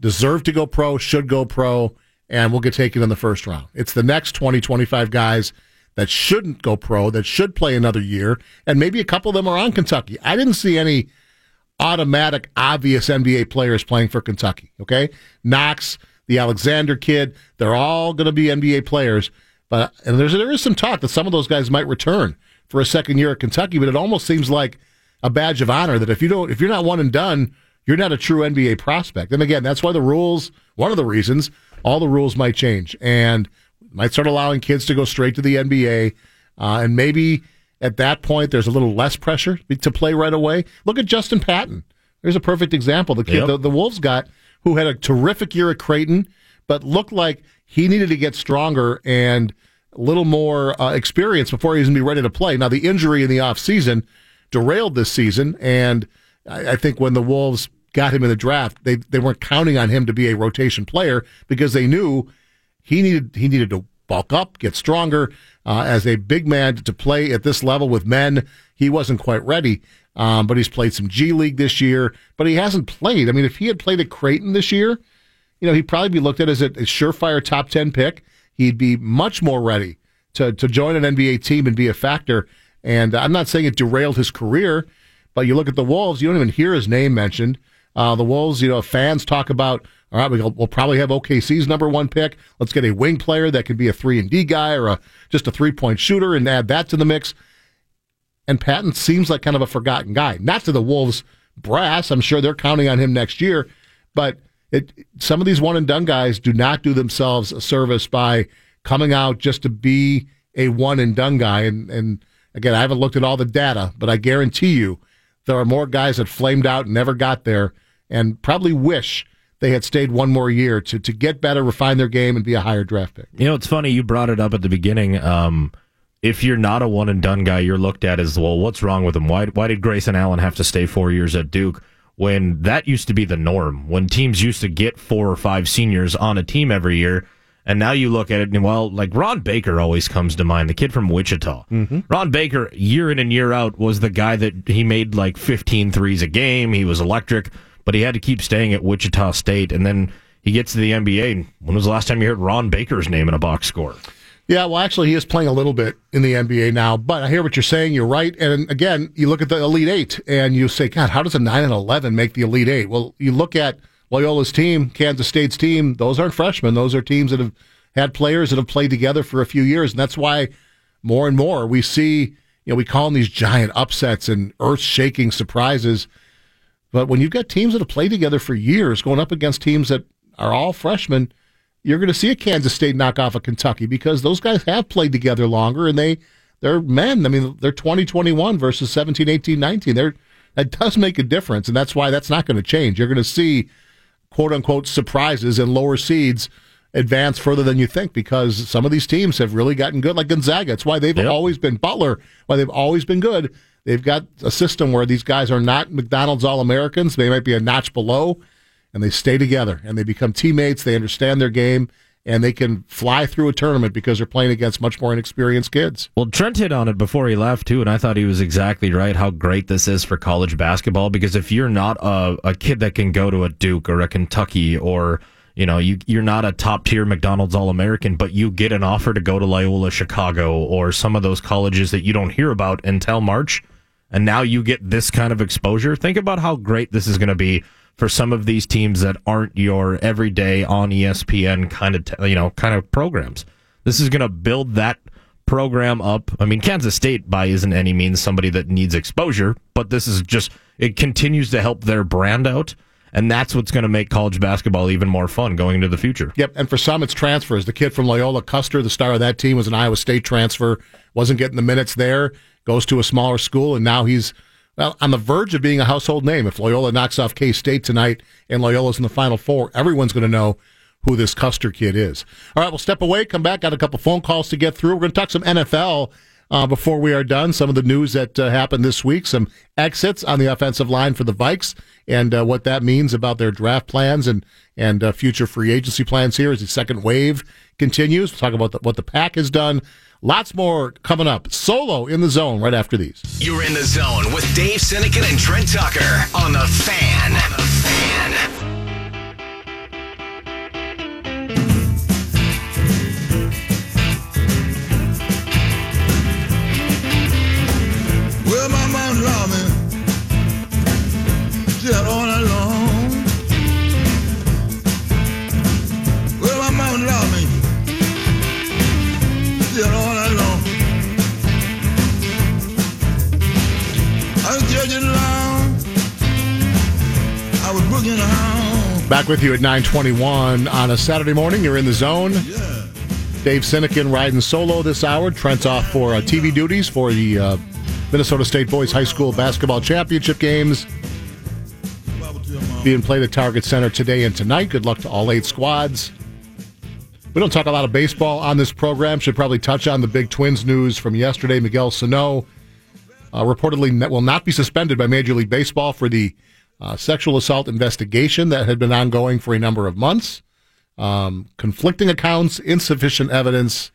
deserve to go pro, should go pro, and will get taken in the first round. It's the next 20, 25 guys that shouldn't go pro, that should play another year, and maybe a couple of them are on Kentucky. I didn't see any automatic, obvious NBA players playing for Kentucky. Okay, Knox, the Alexander kid, they're all going to be NBA players. But and there's there is some talk that some of those guys might return for a second year at Kentucky. But it almost seems like a badge of honor that if you don't, if you're not one and done, you're not a true NBA prospect. And again, that's why the rules. One of the reasons all the rules might change and might start allowing kids to go straight to the NBA, uh, and maybe at that point there's a little less pressure to play right away. Look at Justin Patton. There's a perfect example. The kid Yep. the, the Wolves got who had a terrific year at Creighton, but looked like he needed to get stronger and a little more uh, experience before he was going to be ready to play. Now the injury in the offseason derailed this season. And I, I think when the Wolves got him in the draft, they they weren't counting on him to be a rotation player because they knew he needed he needed to bulk up, get stronger uh, as a big man to play at this level with men. He wasn't quite ready, um, but he's played some G League this year. But he hasn't played. I mean, if he had played at Creighton this year, you know, he'd probably be looked at as a, a surefire top ten pick. He'd be much more ready to to join an NBA team and be a factor. And I'm not saying it derailed his career, but you look at the Wolves, you don't even hear his name mentioned. Uh, the Wolves, you know, fans talk about, all right, we'll, we'll probably have OKC's number one pick. Let's get a wing player that can be a three and D guy or a, just a three point shooter and add that to the mix. And Patton seems like kind of a forgotten guy. Not to the Wolves brass. I'm sure they're counting on him next year, but it, some of these one and done guys do not do themselves a service by coming out just to be a one and done guy. And, and again, I haven't looked at all the data, but I guarantee you there are more guys that flamed out and never got there and probably wish they had stayed one more year to, to get better, refine their game, and be a higher draft pick. You know, it's funny. You brought it up at the beginning. Um, if you're not a one and done guy, you're looked at as, well, what's wrong with him? Why, why did Grayson Allen have to stay four years at Duke? When that used to be the norm, when teams used to get four or five seniors on a team every year, and now you look at it and well, like Ron Baker always comes to mind, the kid from Wichita. Mm-hmm. Ron Baker, year in and year out, was the guy that he made like 15 threes a game. He was electric, but he had to keep staying at Wichita State. And then he gets to the NBA. When was the last time you heard Ron Baker's name in a box score? Yeah, well, actually, he is playing a little bit in the NBA now. But I hear what you're saying. You're right. And again, you look at the Elite Eight and you say, God, how does a 9 and 11 make the Elite Eight? Well, you look at Loyola's team, Kansas State's team, those aren't freshmen. Those are teams that have had players that have played together for a few years. And that's why more and more we see, you know, we call them these giant upsets and earth shaking surprises. But when you've got teams that have played together for years going up against teams that are all freshmen, you're going to see a Kansas State knock off a Kentucky because those guys have played together longer and they, they're men. I mean, they're 2021 versus 17, 18, 19. They're, that does make a difference. And that's why that's not going to change. You're going to see quote unquote surprises and lower seeds advance further than you think because some of these teams have really gotten good, like Gonzaga. It's why they've yep. always been Butler, why they've always been good. They've got a system where these guys are not McDonald's All Americans. They might be a notch below, and they stay together and they become teammates. They understand their game. And they can fly through a tournament because they're playing against much more inexperienced kids. Well, Trent hit on it before he left too, and I thought he was exactly right. How great this is for college basketball because if you're not a, a kid that can go to a Duke or a Kentucky or you know, you you're not a top tier McDonald's All American, but you get an offer to go to Loyola Chicago or some of those colleges that you don't hear about until March, and now you get this kind of exposure. Think about how great this is going to be for some of these teams that aren't your everyday on ESPN kind of you know kind of programs. This is going to build that program up. I mean, Kansas State by isn't any means somebody that needs exposure, but this is just it continues to help their brand out and that's what's going to make college basketball even more fun going into the future. Yep, and for some, it's transfers. The kid from Loyola, Custer, the star of that team, was an Iowa State transfer, wasn't getting the minutes there, goes to a smaller school, and now he's well on the verge of being a household name. If Loyola knocks off K State tonight and Loyola's in the Final Four, everyone's going to know who this Custer kid is. All right, we'll step away, come back, got a couple phone calls to get through. We're going to talk some NFL uh, before we are done, some of the news that uh, happened this week, some exits on the offensive line for the Vikes, and uh, what that means about their draft plans and and uh, future free agency plans here as the second wave continues. We'll talk about the, what the pack has done. Lots more coming up. Solo in the zone right after these. You're in the zone with Dave Sinykin and Trent Tucker on the Fan. On the Fan. Back with you at 921 on a Saturday morning. You're in the zone. Dave Sinykin riding solo this hour. Trent's off for uh, TV duties for the uh, Minnesota State Boys High School Basketball Championship games being played at Target Center today and tonight. Good luck to all eight squads. We don't talk a lot of baseball on this program. Should probably touch on the big Twins news from yesterday. Miguel Sano uh, reportedly will not be suspended by Major League Baseball for the uh, sexual assault investigation that had been ongoing for a number of months. Um, conflicting accounts, insufficient evidence,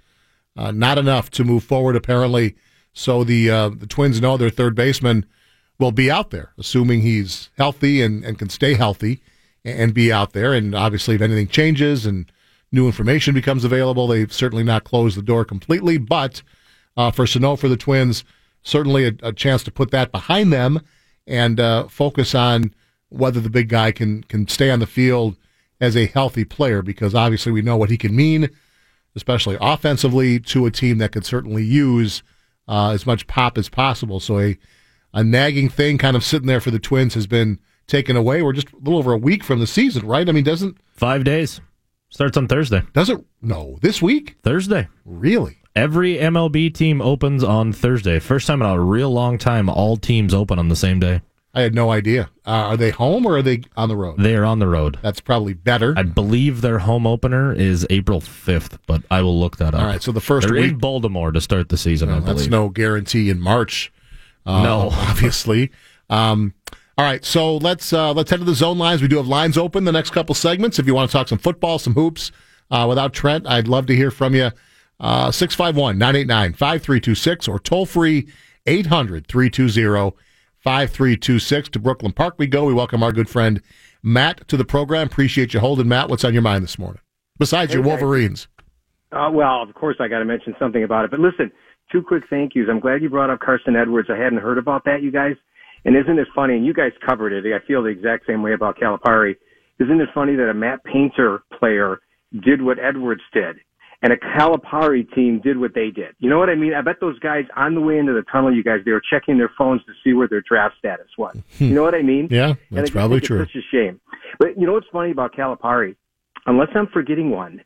uh, not enough to move forward, apparently. So the uh, the Twins know their third baseman will be out there, assuming he's healthy and, and can stay healthy and, be out there. And obviously, if anything changes and new information becomes available, they've certainly not closed the door completely. But uh, for Sano, for the Twins, certainly a, a chance to put that behind them and uh, focus on whether the big guy can can stay on the field as a healthy player because obviously we know what he can mean, especially offensively, to a team that could certainly use uh, as much pop as possible. So a a nagging thing kind of sitting there for the Twins has been taken away. We're just a little over a week from the season, right? I mean, doesn't Five days. Starts on Thursday. doesn't no this week Thursday. really? Every MLB team opens on Thursday. First time in a real long time all teams open on the same day. I had no idea. Uh, are they home or are they on the road? They are on the road. That's probably better. I believe their home opener is April 5th, but I will look that up. All right, so the 1st They're week in Baltimore to start the season, I believe. that's no guarantee in March. Uh, No. obviously. Um, all right, so let's uh, let's head to the zone lines. We do have lines open the next couple segments. If you want to talk some football, some hoops uh, without Trent, I'd love to hear from you. Uh, 651 989 5326 or toll free 800 320 5326. To Brooklyn Park we go. We welcome our good friend Matt to the program. Appreciate you holding, Matt. What's on your mind this morning? Besides your Hey, guys. Wolverines. Uh, well, of course, I got to mention something about it. But listen, two quick thank yous. I'm glad you brought up Carson Edwards. I hadn't heard about that, you guys. And isn't it funny? And you guys covered it. I feel the exact same way about Calipari. Isn't it funny that a Matt Painter player did what Edwards did, and a Calipari team did what they did? You know what I mean? I bet those guys on the way into the tunnel, you guys, they were checking their phones to see where their draft status was. Hmm. You know what I mean? Yeah, that's probably true. It's such a shame. But you know what's funny about Calipari? Unless I'm forgetting one,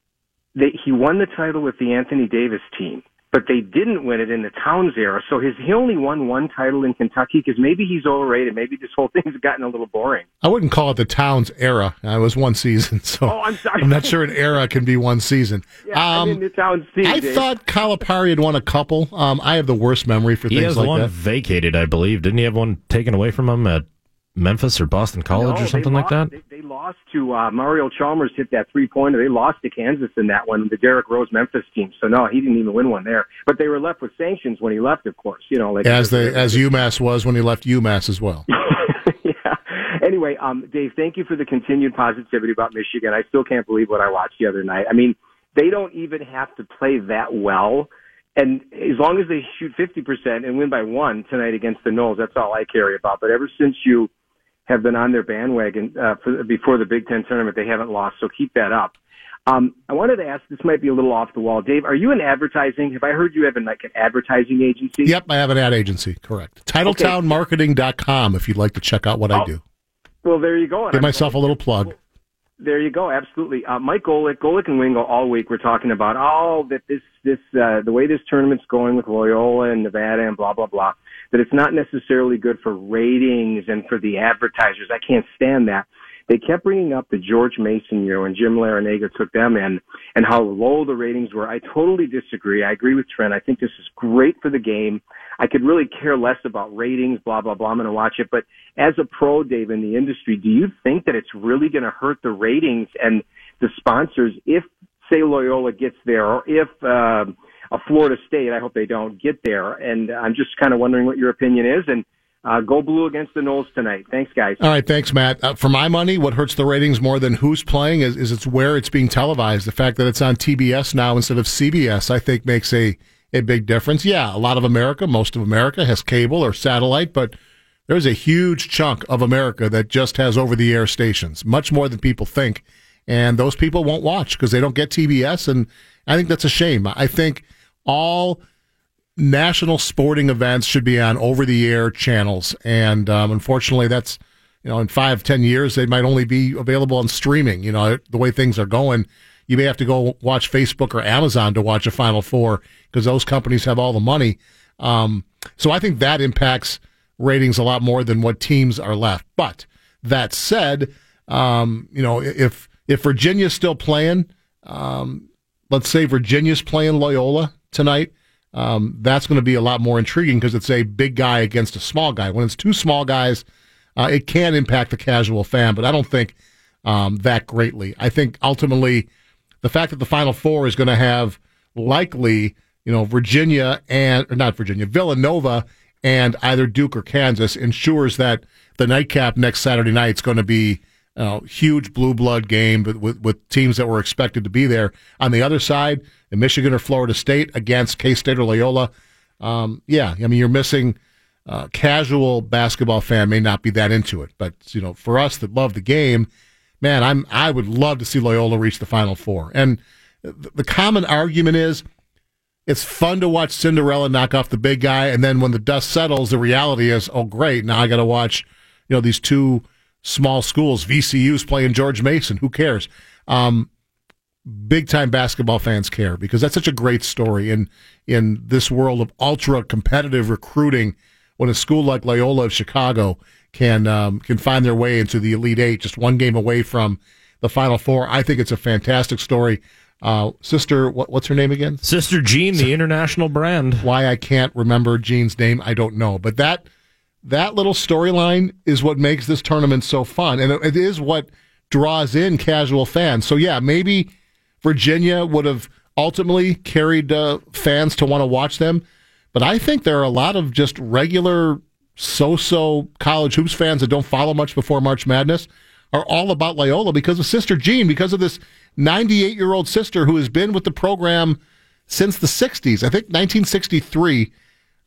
they, he won the title with the Anthony Davis team, but they didn't win it in the Towns era. So his, he only won one title in Kentucky because maybe he's overrated. Maybe this whole thing's gotten a little boring. I wouldn't call it the Towns era. Uh, It was one season, so Oh, I'm sorry. I'm not sure an era can be one season. Yeah, I'm in the Towns team. Um, I Dave. thought Calipari had won a couple. Um, I have the worst memory for He things has like one vacated, I believe. Didn't he have one taken away from him at Memphis or Boston College No, or they something like that? They, they lost to uh, Mario Chalmers hit that three pointer. They lost to Kansas in that one, the Derrick Rose Memphis team. So no, he didn't even win one there. But they were left with sanctions when he left, of course. You know, like As the as UMass was when he left UMass as well. yeah. Anyway, um, Dave, thank you for the continued positivity about Michigan. I still can't believe what I watched the other night. I mean, they don't even have to play that well. And as long as they shoot 50% and win by one tonight against the Noles, that's all I care about. But ever since you have been on their bandwagon uh, for, before the Big Ten tournament, they haven't lost. So keep that up. Um, I wanted to ask, this might be a little off the wall. Dave, are you in advertising? Have I heard you have an, like an advertising agency? Yep, I have an ad agency. Correct. TitletownMarketing.com if you'd like to check out what I Oh, do. Well, there you go. Give I'm myself a little plug. There you go. Absolutely. Uh, Mike Golic, Golic and Wingo all week we're talking about, oh, that this, this, uh, the way this tournament's going with Loyola and Nevada and blah, blah, blah, that it's not necessarily good for ratings and for the advertisers. I can't stand that. They kept bringing up the George Mason year when Jim Larranaga took them in and how low the ratings were. I totally disagree. I agree with Trent. I think this is great for the game. I could really care less about ratings, blah, blah, blah. I'm going to watch it. But as a pro, Dave, in the industry, do you think that it's really going to hurt the ratings and the sponsors if, say, Loyola gets there or if, uh, a Florida State, I hope they don't get there. And I'm just kind of wondering what your opinion is. And uh, go blue against the Noles tonight. Thanks, guys. All right, thanks, Matt. Uh, for my money, what hurts the ratings more than who's playing is, is it's where it's being televised. The fact that it's on TBS now instead of CBS, I think, makes a, a big difference. Yeah, a lot of America, most of America, has cable or satellite, but there's a huge chunk of America that just has over the air stations, much more than people think. And those people won't watch because they don't get TBS. And I think that's a shame. I think all national sporting events should be on over the air channels. And um, unfortunately, that's, you know, in five, ten years, they might only be available on streaming. You know, the way things are going, you may have to go watch Facebook or Amazon to watch a Final Four because those companies have all the money. Um, so I think that impacts ratings a lot more than what teams are left. But that said, um, you know, if if Virginia's still playing, um, let's say Virginia's playing Loyola tonight, um, that's going to be a lot more intriguing because it's a big guy against a small guy. When it's two small guys, uh, it can impact the casual fan, but I don't think um, that greatly. I think ultimately the fact that the Final Four is going to have likely, you know, Virginia and or not Virginia, Villanova and either Duke or Kansas ensures that the nightcap next Saturday night is going to be a huge blue blood game with, with, teams that were expected to be there. On the other side, in Michigan or Florida State against K State or Loyola, um, yeah, I mean you're missing. Uh, casual basketball fan may not be that into it, but you know, for us that love the game, man, I'm I would love to see Loyola reach the Final Four. And the, the common argument is it's fun to watch Cinderella knock off the big guy, and then when the dust settles, the reality is, oh great, now I got to watch, you know, these two small schools. VCU's playing George Mason. Who cares? Um, big time basketball fans care because that's such a great story in in this world of ultra competitive recruiting. When a school like Loyola of Chicago can um, can find their way into the Elite Eight, just one game away from the Final Four, I think it's a fantastic story. Uh, sister, what, what's her name again? Sister Jean, the international brand. Why I can't remember Jean's name, I don't know. But that that little storyline is what makes this tournament so fun, and it, is what draws in casual fans. So yeah, maybe Virginia would have ultimately carried uh, fans to want to watch them, but I think there are a lot of just regular so-so college hoops fans that don't follow much before March Madness are all about Loyola because of Sister Jean, because of this 98 year old sister who has been with the program since the 60s. I think 1963.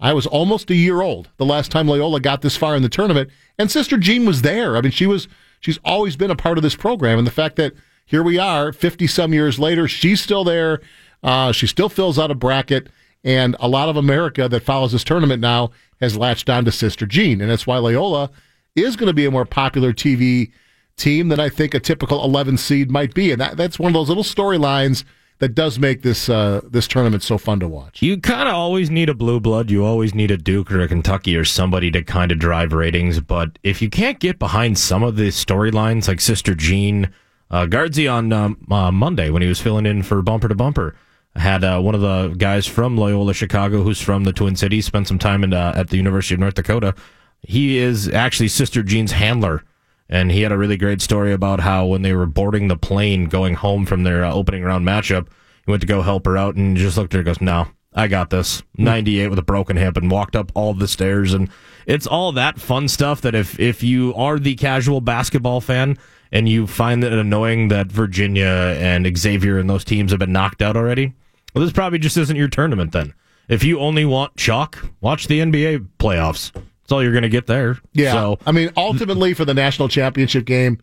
I was almost a year old the last time Loyola got this far in the tournament, and Sister Jean was there. I mean, she was she's always been a part of this program, and the fact that here we are, 50 some years later, she's still there. Uh, she still fills out a bracket, and a lot of America that follows this tournament now has latched on to Sister Jean, and that's why Loyola is going to be a more popular TV team than I think a typical 11 seed might be. And that, that's one of those little storylines that does make this uh, this tournament so fun to watch. You kind of always need a blue blood. You always need a Duke or a Kentucky or somebody to kind of drive ratings. But if you can't get behind some of the storylines, like Sister Jean, uh, Guardsy on um, uh, Monday when he was filling in for Bumper to Bumper had uh, one of the guys from Loyola Chicago, who's from the Twin Cities, spent some time in, uh, at the University of North Dakota. He is actually Sister Jean's handler and he had a really great story about how when they were boarding the plane going home from their uh, opening round matchup, he went to go help her out and just looked at her and goes, "No, I got this." Hmm. 98 with a broken hip and walked up all the stairs and it's all that fun stuff that if if you are the casual basketball fan and you find it annoying that Virginia and Xavier and those teams have been knocked out already, well this probably just isn't your tournament then. If you only want chalk, watch the NBA playoffs. That's all you're going to get there. Yeah. So, I mean, ultimately for the national championship game,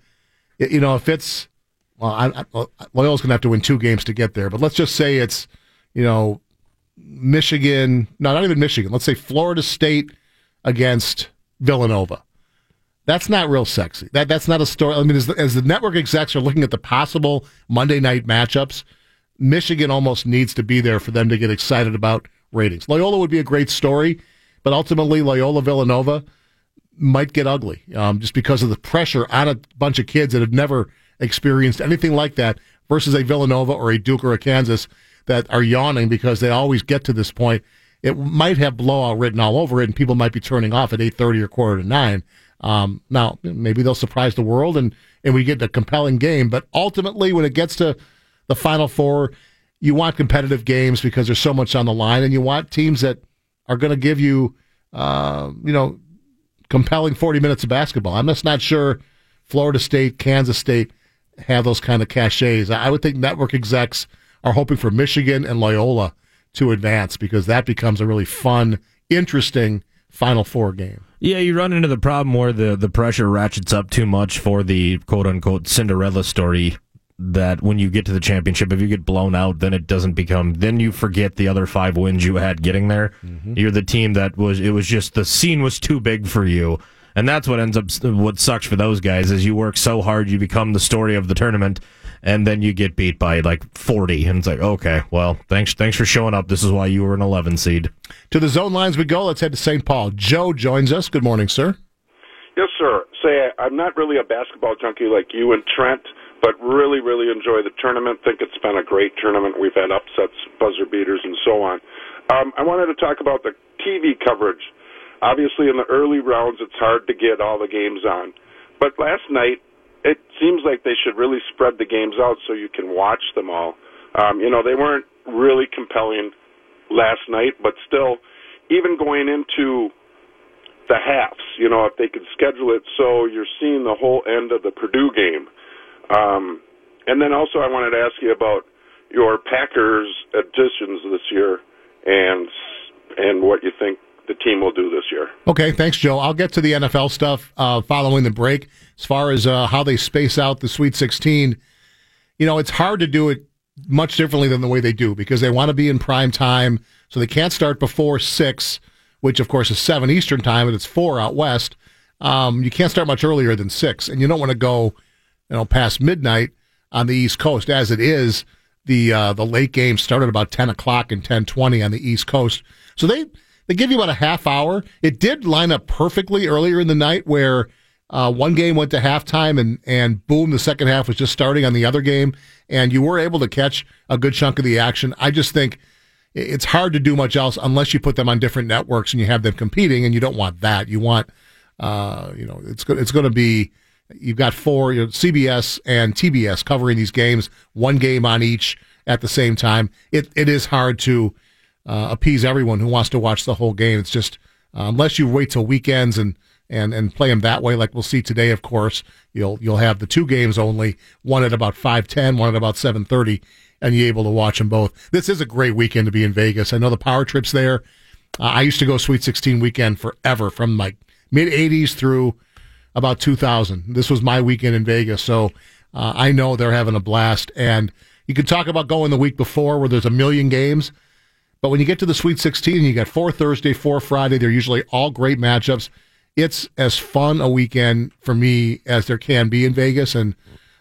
you know, if it's well, I, I, Loyola's going to have to win two games to get there. But let's just say it's, you know, Michigan. No, not even Michigan. Let's say Florida State against Villanova. That's not real sexy. That that's not a story. I mean, as the, as the network execs are looking at the possible Monday night matchups, Michigan almost needs to be there for them to get excited about ratings. Loyola would be a great story but ultimately, Loyola Villanova might get ugly um, just because of the pressure on a bunch of kids that have never experienced anything like that versus a Villanova or a Duke or a Kansas that are yawning because they always get to this point. It might have blowout written all over it, and people might be turning off at eight thirty or quarter to nine. Um, now, maybe they'll surprise the world, and and we get a compelling game. But ultimately, when it gets to the Final Four, you want competitive games because there's so much on the line, and you want teams that are going to give you, uh, you know, compelling 40 minutes of basketball. I'm just not sure Florida State, Kansas State have those kind of cachets. I would think network execs are hoping for Michigan and Loyola to advance because that becomes a really fun, interesting Final Four game. Yeah, you run into the problem where the, the pressure ratchets up too much for the quote unquote Cinderella story that when you get to the championship, if you get blown out, then it doesn't become. Then you forget the other five wins you had getting there. Mm-hmm. You're the team that was. It was just the scene was too big for you, and that's what ends up. What sucks for those guys is you work so hard, you become the story of the tournament, and then you get beat by like 40, and it's like, okay, well, thanks, thanks for showing up. This is why you were an 11 seed. To the zone lines we go. Let's head to St. Paul. Joe joins us. Good morning, sir. Yes, sir. Say, I'm not really a basketball junkie like you and Trent but really, really enjoy the tournament. Think it's been a great tournament. We've had upsets, buzzer beaters, and so on. Um, I wanted to talk about the TV coverage. Obviously, in the early rounds, it's hard to get all the games on. But last night, it seems like they should really spread the games out so you can watch them all. Um, you know, they weren't really compelling last night, but still, even going into the halves, you know, if they could schedule it so you're seeing the whole end of the Purdue game. Um, and then also, I wanted to ask you about your Packers additions this year and and what you think the team will do this year. Okay, thanks, Joe. I'll get to the NFL stuff uh, following the break. As far as uh, how they space out the Sweet 16, you know, it's hard to do it much differently than the way they do because they want to be in prime time, so they can't start before six, which of course is seven Eastern time, and it's four out west. Um, you can't start much earlier than six, and you don't want to go, you know, past midnight on the East Coast. As it is, the uh, the late game started about ten o'clock and ten twenty on the East Coast, so they they give you about a half hour. It did line up perfectly earlier in the night where uh, one game went to halftime and, and boom, the second half was just starting on the other game. And you were able to catch a good chunk of the action. I just think it's hard to do much else unless you put them on different networks and you have them competing and you don't want that. You want, uh, you know, it's good. It's going to be, you've got four, you know, CBS and TBS covering these games, one game on each at the same time. It, it is hard to, uh, appease everyone who wants to watch the whole game. It's just uh, unless you wait till weekends and and and play them that way, like we'll see today. Of course, you'll you'll have the two games only, one at about five ten, one at about seven thirty, and you're able to watch them both. This is a great weekend to be in Vegas. I know the power trips there. Uh, I used to go Sweet Sixteen weekend forever, from like mid '80s through about 2000. This was my weekend in Vegas, so uh, I know they're having a blast. And you could talk about going the week before, where there's a million games. But when you get to the Sweet 16, you got four Thursday, four Friday. They're usually all great matchups. It's as fun a weekend for me as there can be in Vegas, and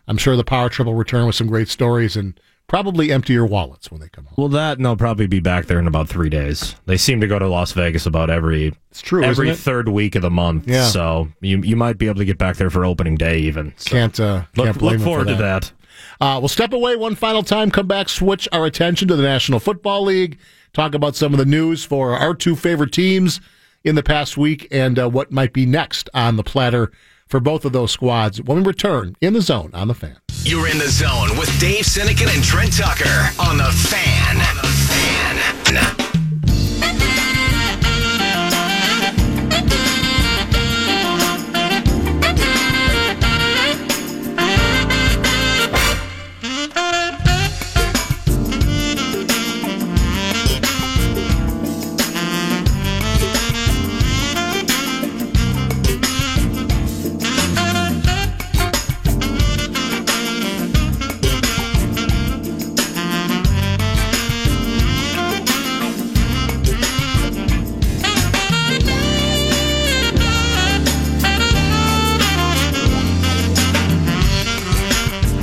I'm sure the Power Trip will return with some great stories and probably empty your wallets when they come home. Well, that and they'll probably be back there in about three days. They seem to go to Las Vegas about every it's true every third week of the month. Yeah. So you you might be able to get back there for opening day even. So Can't uh, look, can't blame look forward for to that. Uh, we'll step away one final time, come back, switch our attention to the National Football League, talk about some of the news for our two favorite teams in the past week and uh, what might be next on the platter for both of those squads when we return in the zone on the fan. You're in the zone with Dave Sinykin and Trent Tucker on the fan. On the fan.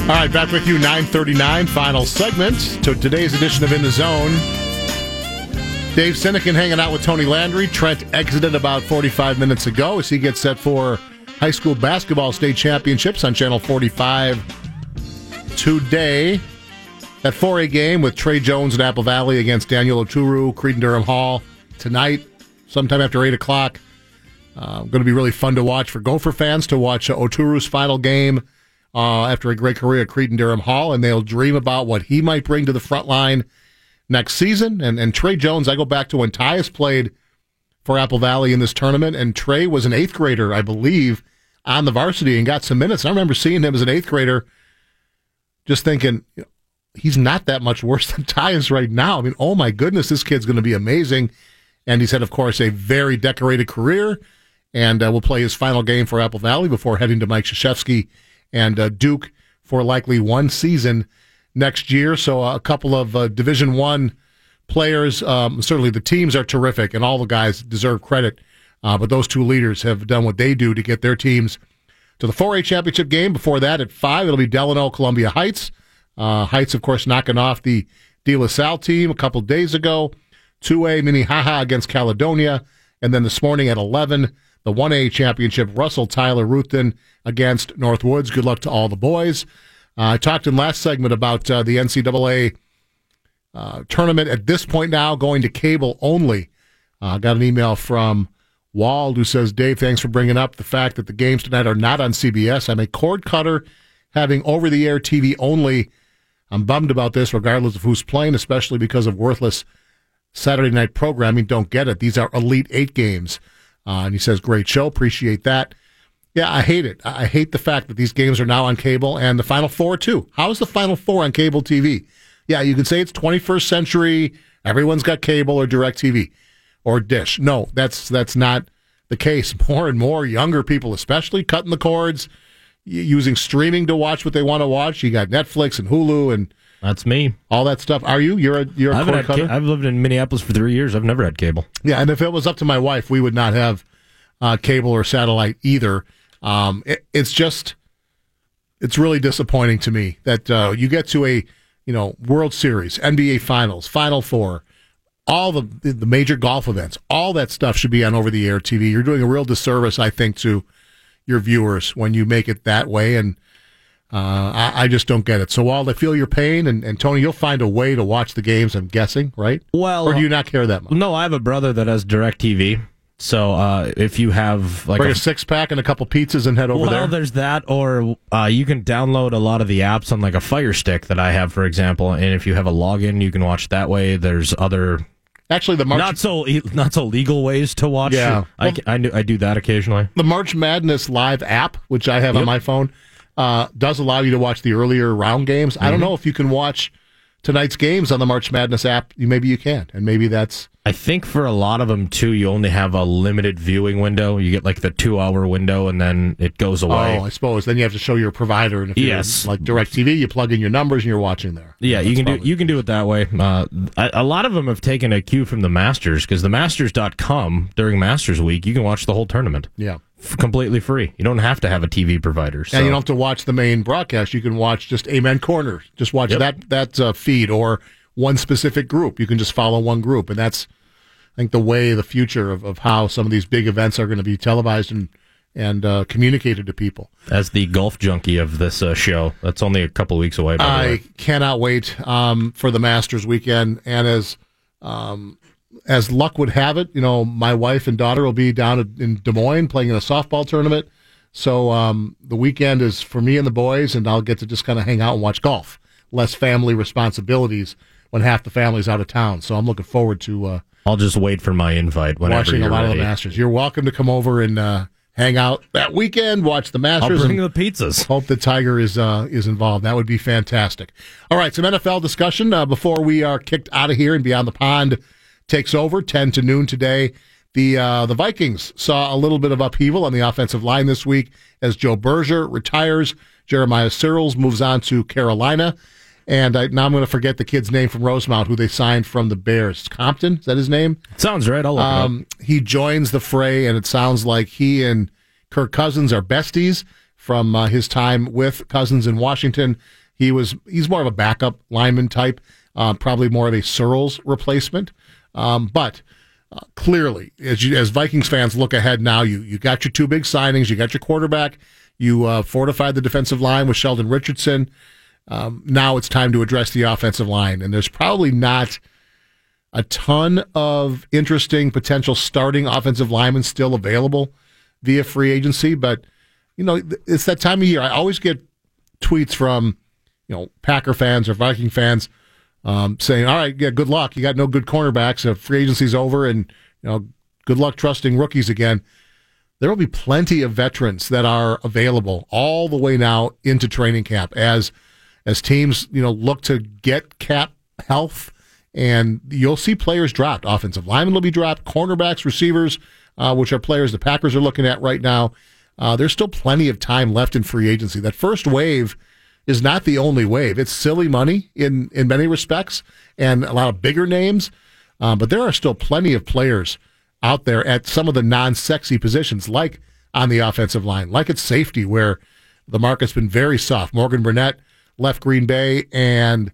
All right, back with you, 939, final segment to today's edition of In the Zone. Dave Sinykin hanging out with Tony Landry. Trent exited about 45 minutes ago as he gets set for high school basketball state championships on Channel 45 today. That 4A game with Tre Jones and Apple Valley against Daniel Oturu, Cretin-Derham Hall tonight, sometime after 8 o'clock. Uh, going to be really fun to watch for Gopher fans to watch uh, Oturu's final game uh, after a great career at Cretin and Derham Hall, and they'll dream about what he might bring to the front line next season. And, and Tre Jones, I go back to when Tyus played for Apple Valley in this tournament, and Tre was an eighth grader, I believe, on the varsity and got some minutes. And I remember seeing him as an eighth grader, just thinking, you know, he's not that much worse than Tyus right now. I mean, oh my goodness, this kid's going to be amazing. And he's had, of course, a very decorated career, and uh, will play his final game for Apple Valley before heading to Mike Krzyzewski and uh, Duke for likely one season next year. So a couple of uh, Division One players. Um, certainly, the teams are terrific, and all the guys deserve credit. Uh, but those two leaders have done what they do to get their teams to the 4A championship game. Before that, at five, it'll be Delano Columbia Heights. Uh, Heights, of course, knocking off the De La Salle team a couple days ago. 2A Minnehaha against Caledonia, and then this morning at 11, the 1A championship, Russell Tyler Ruthton against Northwoods. Good luck to all the boys. Uh, I talked in last segment about uh, the NCAA uh, tournament at this point now going to cable only. Uh, got an email from Wald who says, Dave, thanks for bringing up the fact that the games tonight are not on CBS. I'm a cord cutter having over the air TV only. I'm bummed about this, regardless of who's playing, especially because of worthless Saturday night programming. Don't get it. These are Elite Eight games. Uh, and he says, great show. Appreciate that. Yeah, I hate it. I hate the fact that these games are now on cable and the Final Four, too. How is the Final Four on cable TV? Yeah, you can say it's 21st century. Everyone's got cable or direct TV or dish. No, that's that's not the case. More and more younger people, especially, cutting the cords, using streaming to watch what they want to watch. You got Netflix and Hulu and that's me. All that stuff. Are you? You're a you're a cord cutter. Ca- I've lived in Minneapolis for three years. I've never had cable. Yeah, and if it was up to my wife, we would not have uh, cable or satellite either. Um, it, it's just, it's really disappointing to me that uh, you get to a, you know, World Series, NBA Finals, Final Four, all the the major golf events, all that stuff should be on over the air TV. You're doing a real disservice, I think, to your viewers when you make it that way, and I, I, just don't get it. So while I feel your pain, and, and, Tony, you'll find a way to watch the games. I'm guessing, right? Well, or do you not care that much? No, I have a brother that has Direct TV. So uh, if you have like bring a, a six pack and a couple pizzas and head over well, there. Well, there's that, or uh, you can download a lot of the apps on like a Fire Stick that I have, for example. And if you have a login, you can watch that way. There's other Actually, the March not so not so legal ways to watch. Yeah, I, I, I, do that occasionally. The March Madness Live app, which I have yep. on my phone, uh, does allow you to watch the earlier round games. Mm-hmm. I don't mm-hmm. know if you can watch tonight's games on the March Madness app. Maybe you can, and maybe that's I think for a lot of them too, you only have a limited viewing window. You get like the two hour window, and then it goes away. Oh, I suppose then you have to show your provider. And if yes, like Directv, you plug in your numbers and you're watching there. Yeah, you can do you can do it that way. Uh, a, a, lot of them have taken a cue from the Masters because the Masters.com during Masters week, you can watch the whole tournament. Yeah. F- completely free. You don't have to have a TV provider. So. And you don't have to watch the main broadcast. You can watch just Amen Corner. Just watch yep. that that uh, feed or one specific group. You can just follow one group, and that's I think the way the future of, of how some of these big events are going to be televised and and uh, communicated to people. As the golf junkie of this uh, show, that's only a couple weeks away. I cannot wait um, for the Masters weekend, and as um, as luck would have it, you know, my wife and daughter will be down in Des Moines playing in a softball tournament. So um, the weekend is for me and the boys, and I'll get to just kind of hang out and watch golf. Less family responsibilities when half the family's out of town. So I'm looking forward to. Uh, I'll just wait for my invite whenever watching a lot ready. of the Masters. You're welcome to come over and uh, hang out that weekend, watch the Masters. I'll bring the pizzas. Hope the Tiger is uh, is involved. That would be fantastic. All right, some NFL discussion uh, before we are kicked out of here and beyond the pond takes over ten to noon today. The uh, the Vikings saw a little bit of upheaval on the offensive line this week as Joe Berger retires. Jeremiah Sirles moves on to Carolina. And I, now I'm going to forget the kid's name from Rosemount, who they signed from the Bears. Compton, is that his name? Sounds right. I'll look um, He joins the fray, and it sounds like he and Kirk Cousins are besties from uh, his time with Cousins in Washington. He was he's more of a backup lineman type, uh, probably more of a Sirles replacement. Um, but uh, clearly, as you, as Vikings fans look ahead now, you you got your two big signings, you got your quarterback, you uh, fortified the defensive line with Sheldon Richardson. Um, now it's time to address the offensive line, and there's probably not a ton of interesting potential starting offensive linemen still available via free agency. But you know, it's that time of year. I always get tweets from you know Packer fans or Viking fans um, saying, "All right, yeah, good luck. You got no good cornerbacks. If free agency's over, and you know, good luck trusting rookies again." There will be plenty of veterans that are available all the way now into training camp as as teams, you know, look to get cap health, and you'll see players dropped. Offensive linemen will be dropped, cornerbacks, receivers, uh, which are players the Packers are looking at right now. Uh, there's still plenty of time left in free agency. That first wave is not the only wave. It's silly money in in many respects, and a lot of bigger names, uh, but there are still plenty of players out there at some of the non-sexy positions, like on the offensive line, like at safety, where the market's been very soft. Morgan Burnett left Green Bay, and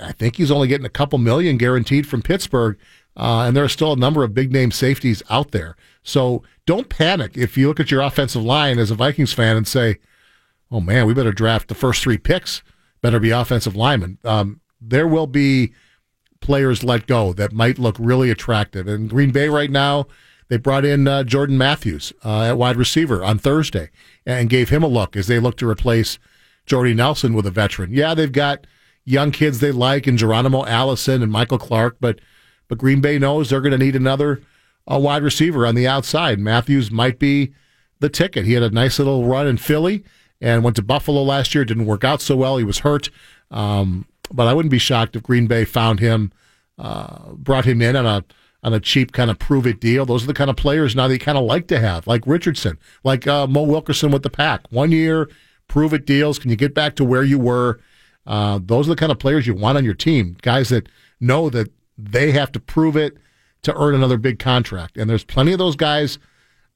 I think he's only getting a couple million guaranteed from Pittsburgh. Uh, and there are still a number of big name safeties out there. So don't panic if you look at your offensive line as a Vikings fan and say, oh man, we better draft the first three picks, better be offensive linemen. Um, there will be players let go that might look really attractive. And Green Bay right now, they brought in uh, Jordan Matthews uh, at wide receiver on Thursday and gave him a look as they look to replace Jordy Nelson with a veteran. Yeah, they've got young kids they like and Geronimo Allison and Michael Clark, but but Green Bay knows they're going to need another uh, wide receiver on the outside. Matthews might be the ticket. He had a nice little run in Philly and went to Buffalo last year. Didn't work out so well. He was hurt. Um, but I wouldn't be shocked if Green Bay found him, uh, brought him in on a on a cheap kind of prove it deal. Those are the kind of players now they kind of like to have, like Richardson, like uh, Mo Wilkerson with the pack. One year prove it deals. Can you get back to where you were? Uh, those are the kind of players you want on your team. Guys that know that they have to prove it to earn another big contract. And there's plenty of those guys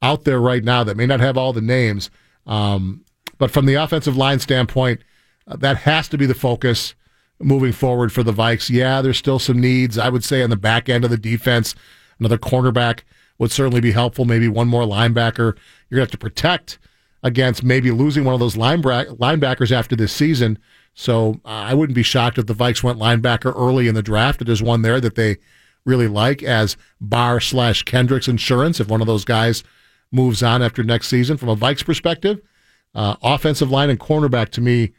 out there right now that may not have all the names. Um, but from the offensive line standpoint, uh, that has to be the focus moving forward for the Vikes. Yeah, there's still some needs. I would say on the back end of the defense, another cornerback would certainly be helpful. Maybe one more linebacker. You're going to have to protect against maybe losing one of those linebackers after this season. So uh, I wouldn't be shocked if the Vikes went linebacker early in the draft. There's one there that they really like as Barr slash Kendricks insurance. If one of those guys moves on after next season, from a Vikes perspective, uh, offensive line and cornerback to me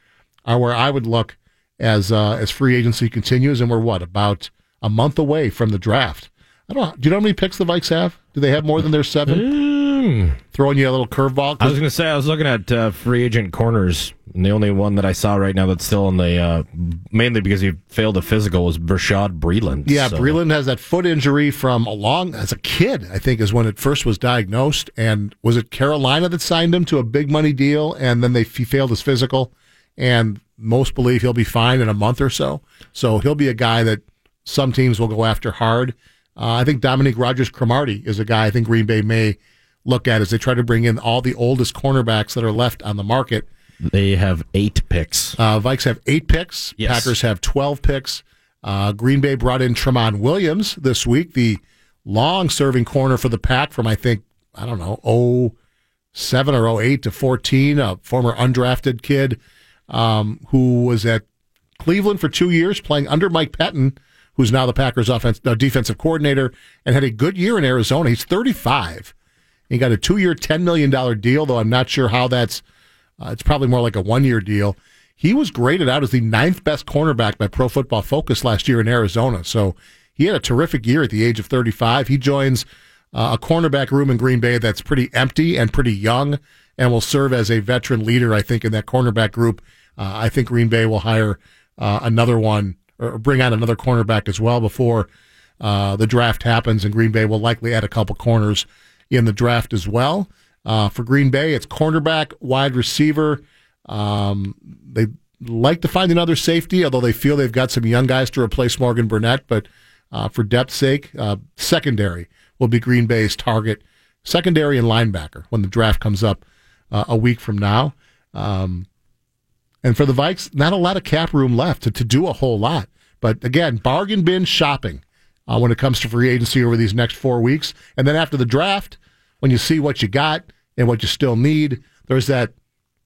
are where I would look as uh, as free agency continues, and we're what about a month away from the draft. I don't. Do you know how many picks the Vikes have? Do they have more than their seven? Mm. Throwing you a little curveball. I was going to say I was looking at uh, free agent corners, and the only one that I saw right now that's still in the uh, mainly because he failed a physical was Bashaud Breeland. Yeah, so. Breeland has that foot injury from a long as a kid. I think is when it first was diagnosed, and was it Carolina that signed him to a big money deal, and then they he failed his physical, and most believe he'll be fine in a month or so. So he'll be a guy that some teams will go after hard. Uh, I think Dominique Rodgers Cromartie is a guy I think Green Bay may look at as they try to bring in all the oldest cornerbacks that are left on the market. They have eight picks. Uh, Vikes have eight picks. Yes. Packers have 12 picks. Uh, Green Bay brought in Tramon Williams this week, the long serving corner for the Pack from, I think, I don't know, 07 or 08 to 14, a former undrafted kid um, who was at Cleveland for two years, playing under Mike Pettine, who's now the Packers' offense, uh, defensive coordinator, and had a good year in Arizona. He's 35. He got a two-year, $10 million deal, though I'm not sure how that's. Uh, it's probably more like a one-year deal. He was graded out as the ninth best cornerback by Pro Football Focus last year in Arizona. So he had a terrific year at the age of 35. He joins uh, a cornerback room in Green Bay that's pretty empty and pretty young and will serve as a veteran leader, I think, in that cornerback group. Uh, I think Green Bay will hire uh, another one or bring on another cornerback as well before uh, the draft happens, and Green Bay will likely add a couple corners in the draft as well. Uh, for Green Bay, it's cornerback, wide receiver. Um, they like to find another safety, although they feel they've got some young guys to replace Morgan Burnett. But uh, for depth's sake, uh, secondary will be Green Bay's target. Secondary and linebacker when the draft comes up uh, a week from now. Um, and for the Vikes, not a lot of cap room left to, to do a whole lot. But again, bargain bin shopping uh, when it comes to free agency over these next four weeks. And then after the draft, when you see what you got and what you still need, there's that.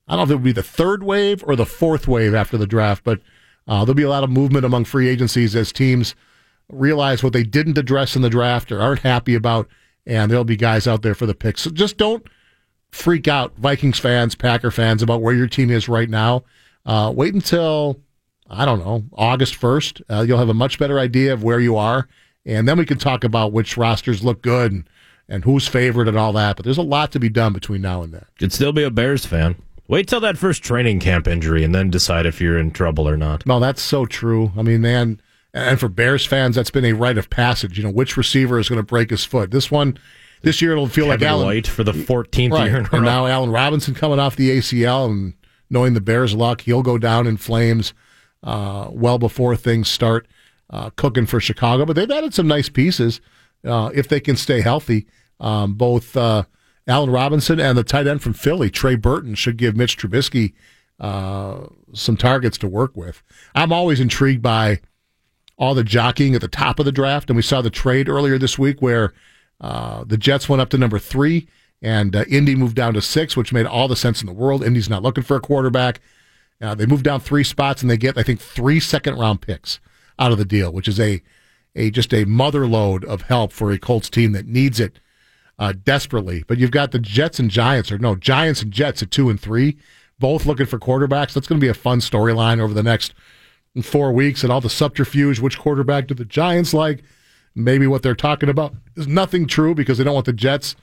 I don't know if it would be the third wave or the fourth wave after the draft, but uh, there'll be a lot of movement among free agencies as teams realize what they didn't address in the draft or aren't happy about, and there'll be guys out there for the picks. So just don't freak out, Vikings fans, Packer fans, about where your team is right now. Uh, wait until, I don't know, August 1st. Uh, you'll have a much better idea of where you are. And then we can talk about which rosters look good and, and who's favored and all that. But there's a lot to be done between now and then. Could still be a Bears fan. Wait till that first training camp injury and then decide if you're in trouble or not. No, that's so true. I mean, man, and for Bears fans, that's been a rite of passage. You know, which receiver is going to break his foot? This one, this year it'll feel Kevin like Allen White for the 14th right. year in a and now Allen Robinson coming off the ACL and knowing the Bears' luck, he'll go down in flames uh, well before things start uh, cooking for Chicago. But they've added some nice pieces uh, if they can stay healthy. Um, both uh, Allen Robinson and the tight end from Philly, Trey Burton, should give Mitch Trubisky uh, some targets to work with. I'm always intrigued by all the jockeying at the top of the draft, and we saw the trade earlier this week where uh, the Jets went up to number three and uh, Indy moved down to six, which made all the sense in the world. Indy's not looking for a quarterback. Uh, they moved down three spots and they get, I think, three second round picks out of the deal, which is a a just a mother load of help for a Colts team that needs it uh, desperately. But you've got the Jets and Giants, or no, Giants and Jets at two and three, both looking for quarterbacks. That's going to be a fun storyline over the next four weeks, and all the subterfuge. Which quarterback do the Giants like? Maybe what they're talking about is nothing true because they don't want the Jets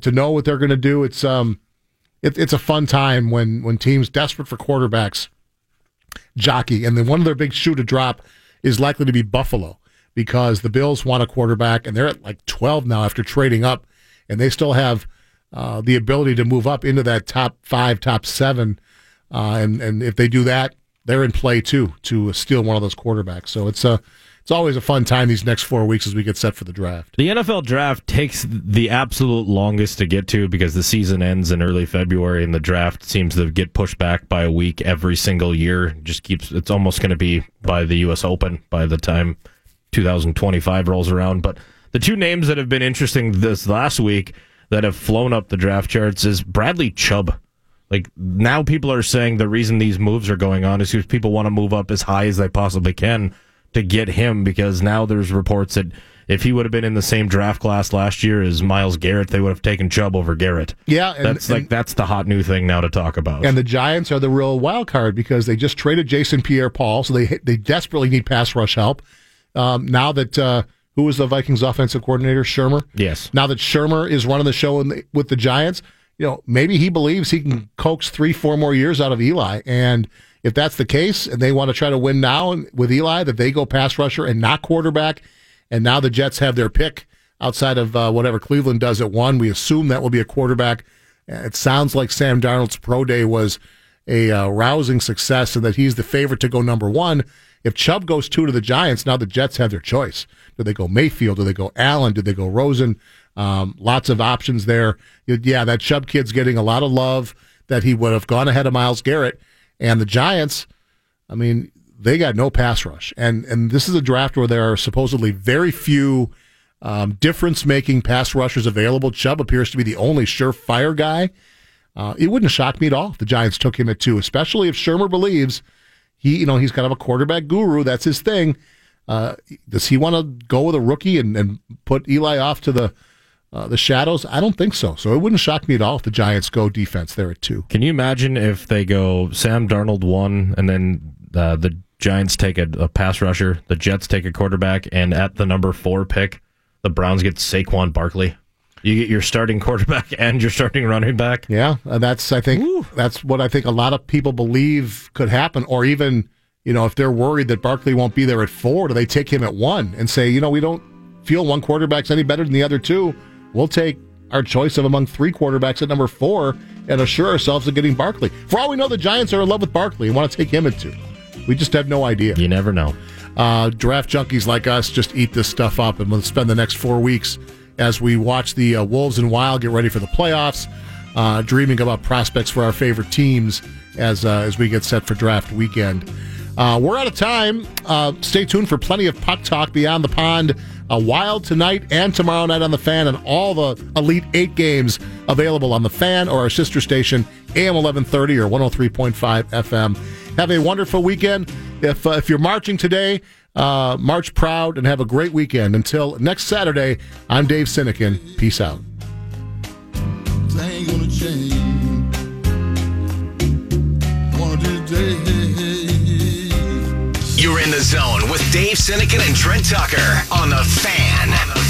to know what they're going to do. It's um, it, it's a fun time when when teams desperate for quarterbacks jockey, and then one of their big shoe to drop is likely to be Buffalo because the Bills want a quarterback, and they're at like 12 now after trading up, and they still have uh, the ability to move up into that top five, top seven, uh, and and if they do that, they're in play too to steal one of those quarterbacks. So it's a it's always a fun time these next four weeks as we get set for the draft. The NFL draft takes the absolute longest to get to because the season ends in early February and the draft seems to get pushed back by a week every single year. Just keeps it's almost going to be by the US Open by the time 2025 rolls around, but the two names that have been interesting this last week that have flown up the draft charts is Bradley Chubb. Like now people are saying the reason these moves are going on is because people want to move up as high as they possibly can to get him because now there's reports that if he would have been in the same draft class last year as Myles Garrett, they would have taken Chubb over Garrett. Yeah, and, that's like and, that's the hot new thing now to talk about. And the Giants are the real wild card because they just traded Jason Pierre-Paul, so they they desperately need pass rush help. Um, now that uh, who was the Vikings offensive coordinator, Shurmur? Yes. Now that Shurmur is running the show the, with the Giants, you know maybe he believes he can coax three, four more years out of Eli, and if that's the case, and they want to try to win now with Eli, that they go pass rusher and not quarterback, and now the Jets have their pick outside of uh, whatever Cleveland does at one. We assume that will be a quarterback. It sounds like Sam Darnold's pro day was a uh, rousing success, and that he's the favorite to go number one. If Chubb goes two to the Giants, now the Jets have their choice. Do they go Mayfield? Do they go Allen? Do they go Rosen? Um, lots of options there. Yeah, that Chubb kid's getting a lot of love that he would have gone ahead of Myles Garrett. And the Giants, I mean, they got no pass rush. And and this is a draft where there are supposedly very few um, difference making pass rushers available. Chubb appears to be the only surefire guy. Uh, it wouldn't shock me at all if the Giants took him at two, especially if Shurmur believes he, you know, he's kind of a quarterback guru. That's his thing. Uh, does he want to go with a rookie and, and put Eli off to the uh, the shadows? I don't think so. So it wouldn't shock me at all if the Giants go defense there at two. Can you imagine if they go Sam Darnold one and then uh, the Giants take a, a, pass rusher, the Jets take a quarterback, and at the number four pick, the Browns get Saquon Barkley. You get your starting quarterback and your starting running back. Yeah, and that's I think Woo. that's what I think a lot of people believe could happen, or even you know if they're worried that Barkley won't be there at four, do they take him at one and say you know we don't feel one quarterback's any better than the other two? We'll take our choice of among three quarterbacks at number four and assure ourselves of getting Barkley. For all we know, the Giants are in love with Barkley and want to take him at two. We just have no idea. You never know. Uh, draft junkies like us just eat this stuff up, and we'll spend the next four weeks as we watch the uh, Wolves and Wild get ready for the playoffs, uh, dreaming about prospects for our favorite teams as uh, as we get set for draft weekend. Uh, we're out of time. Uh, stay tuned for plenty of puck talk beyond the pond. A wild tonight and tomorrow night on the fan, and all the Elite Eight games available on the fan or our sister station, AM 1130 or 103.5 FM. Have a wonderful weekend. If uh, if you're marching today, uh, march proud and have a great weekend. Until next Saturday, I'm Dave Sinykin. Peace out. You're in the zone with Dave Sinykin and Trent Tucker on the fan.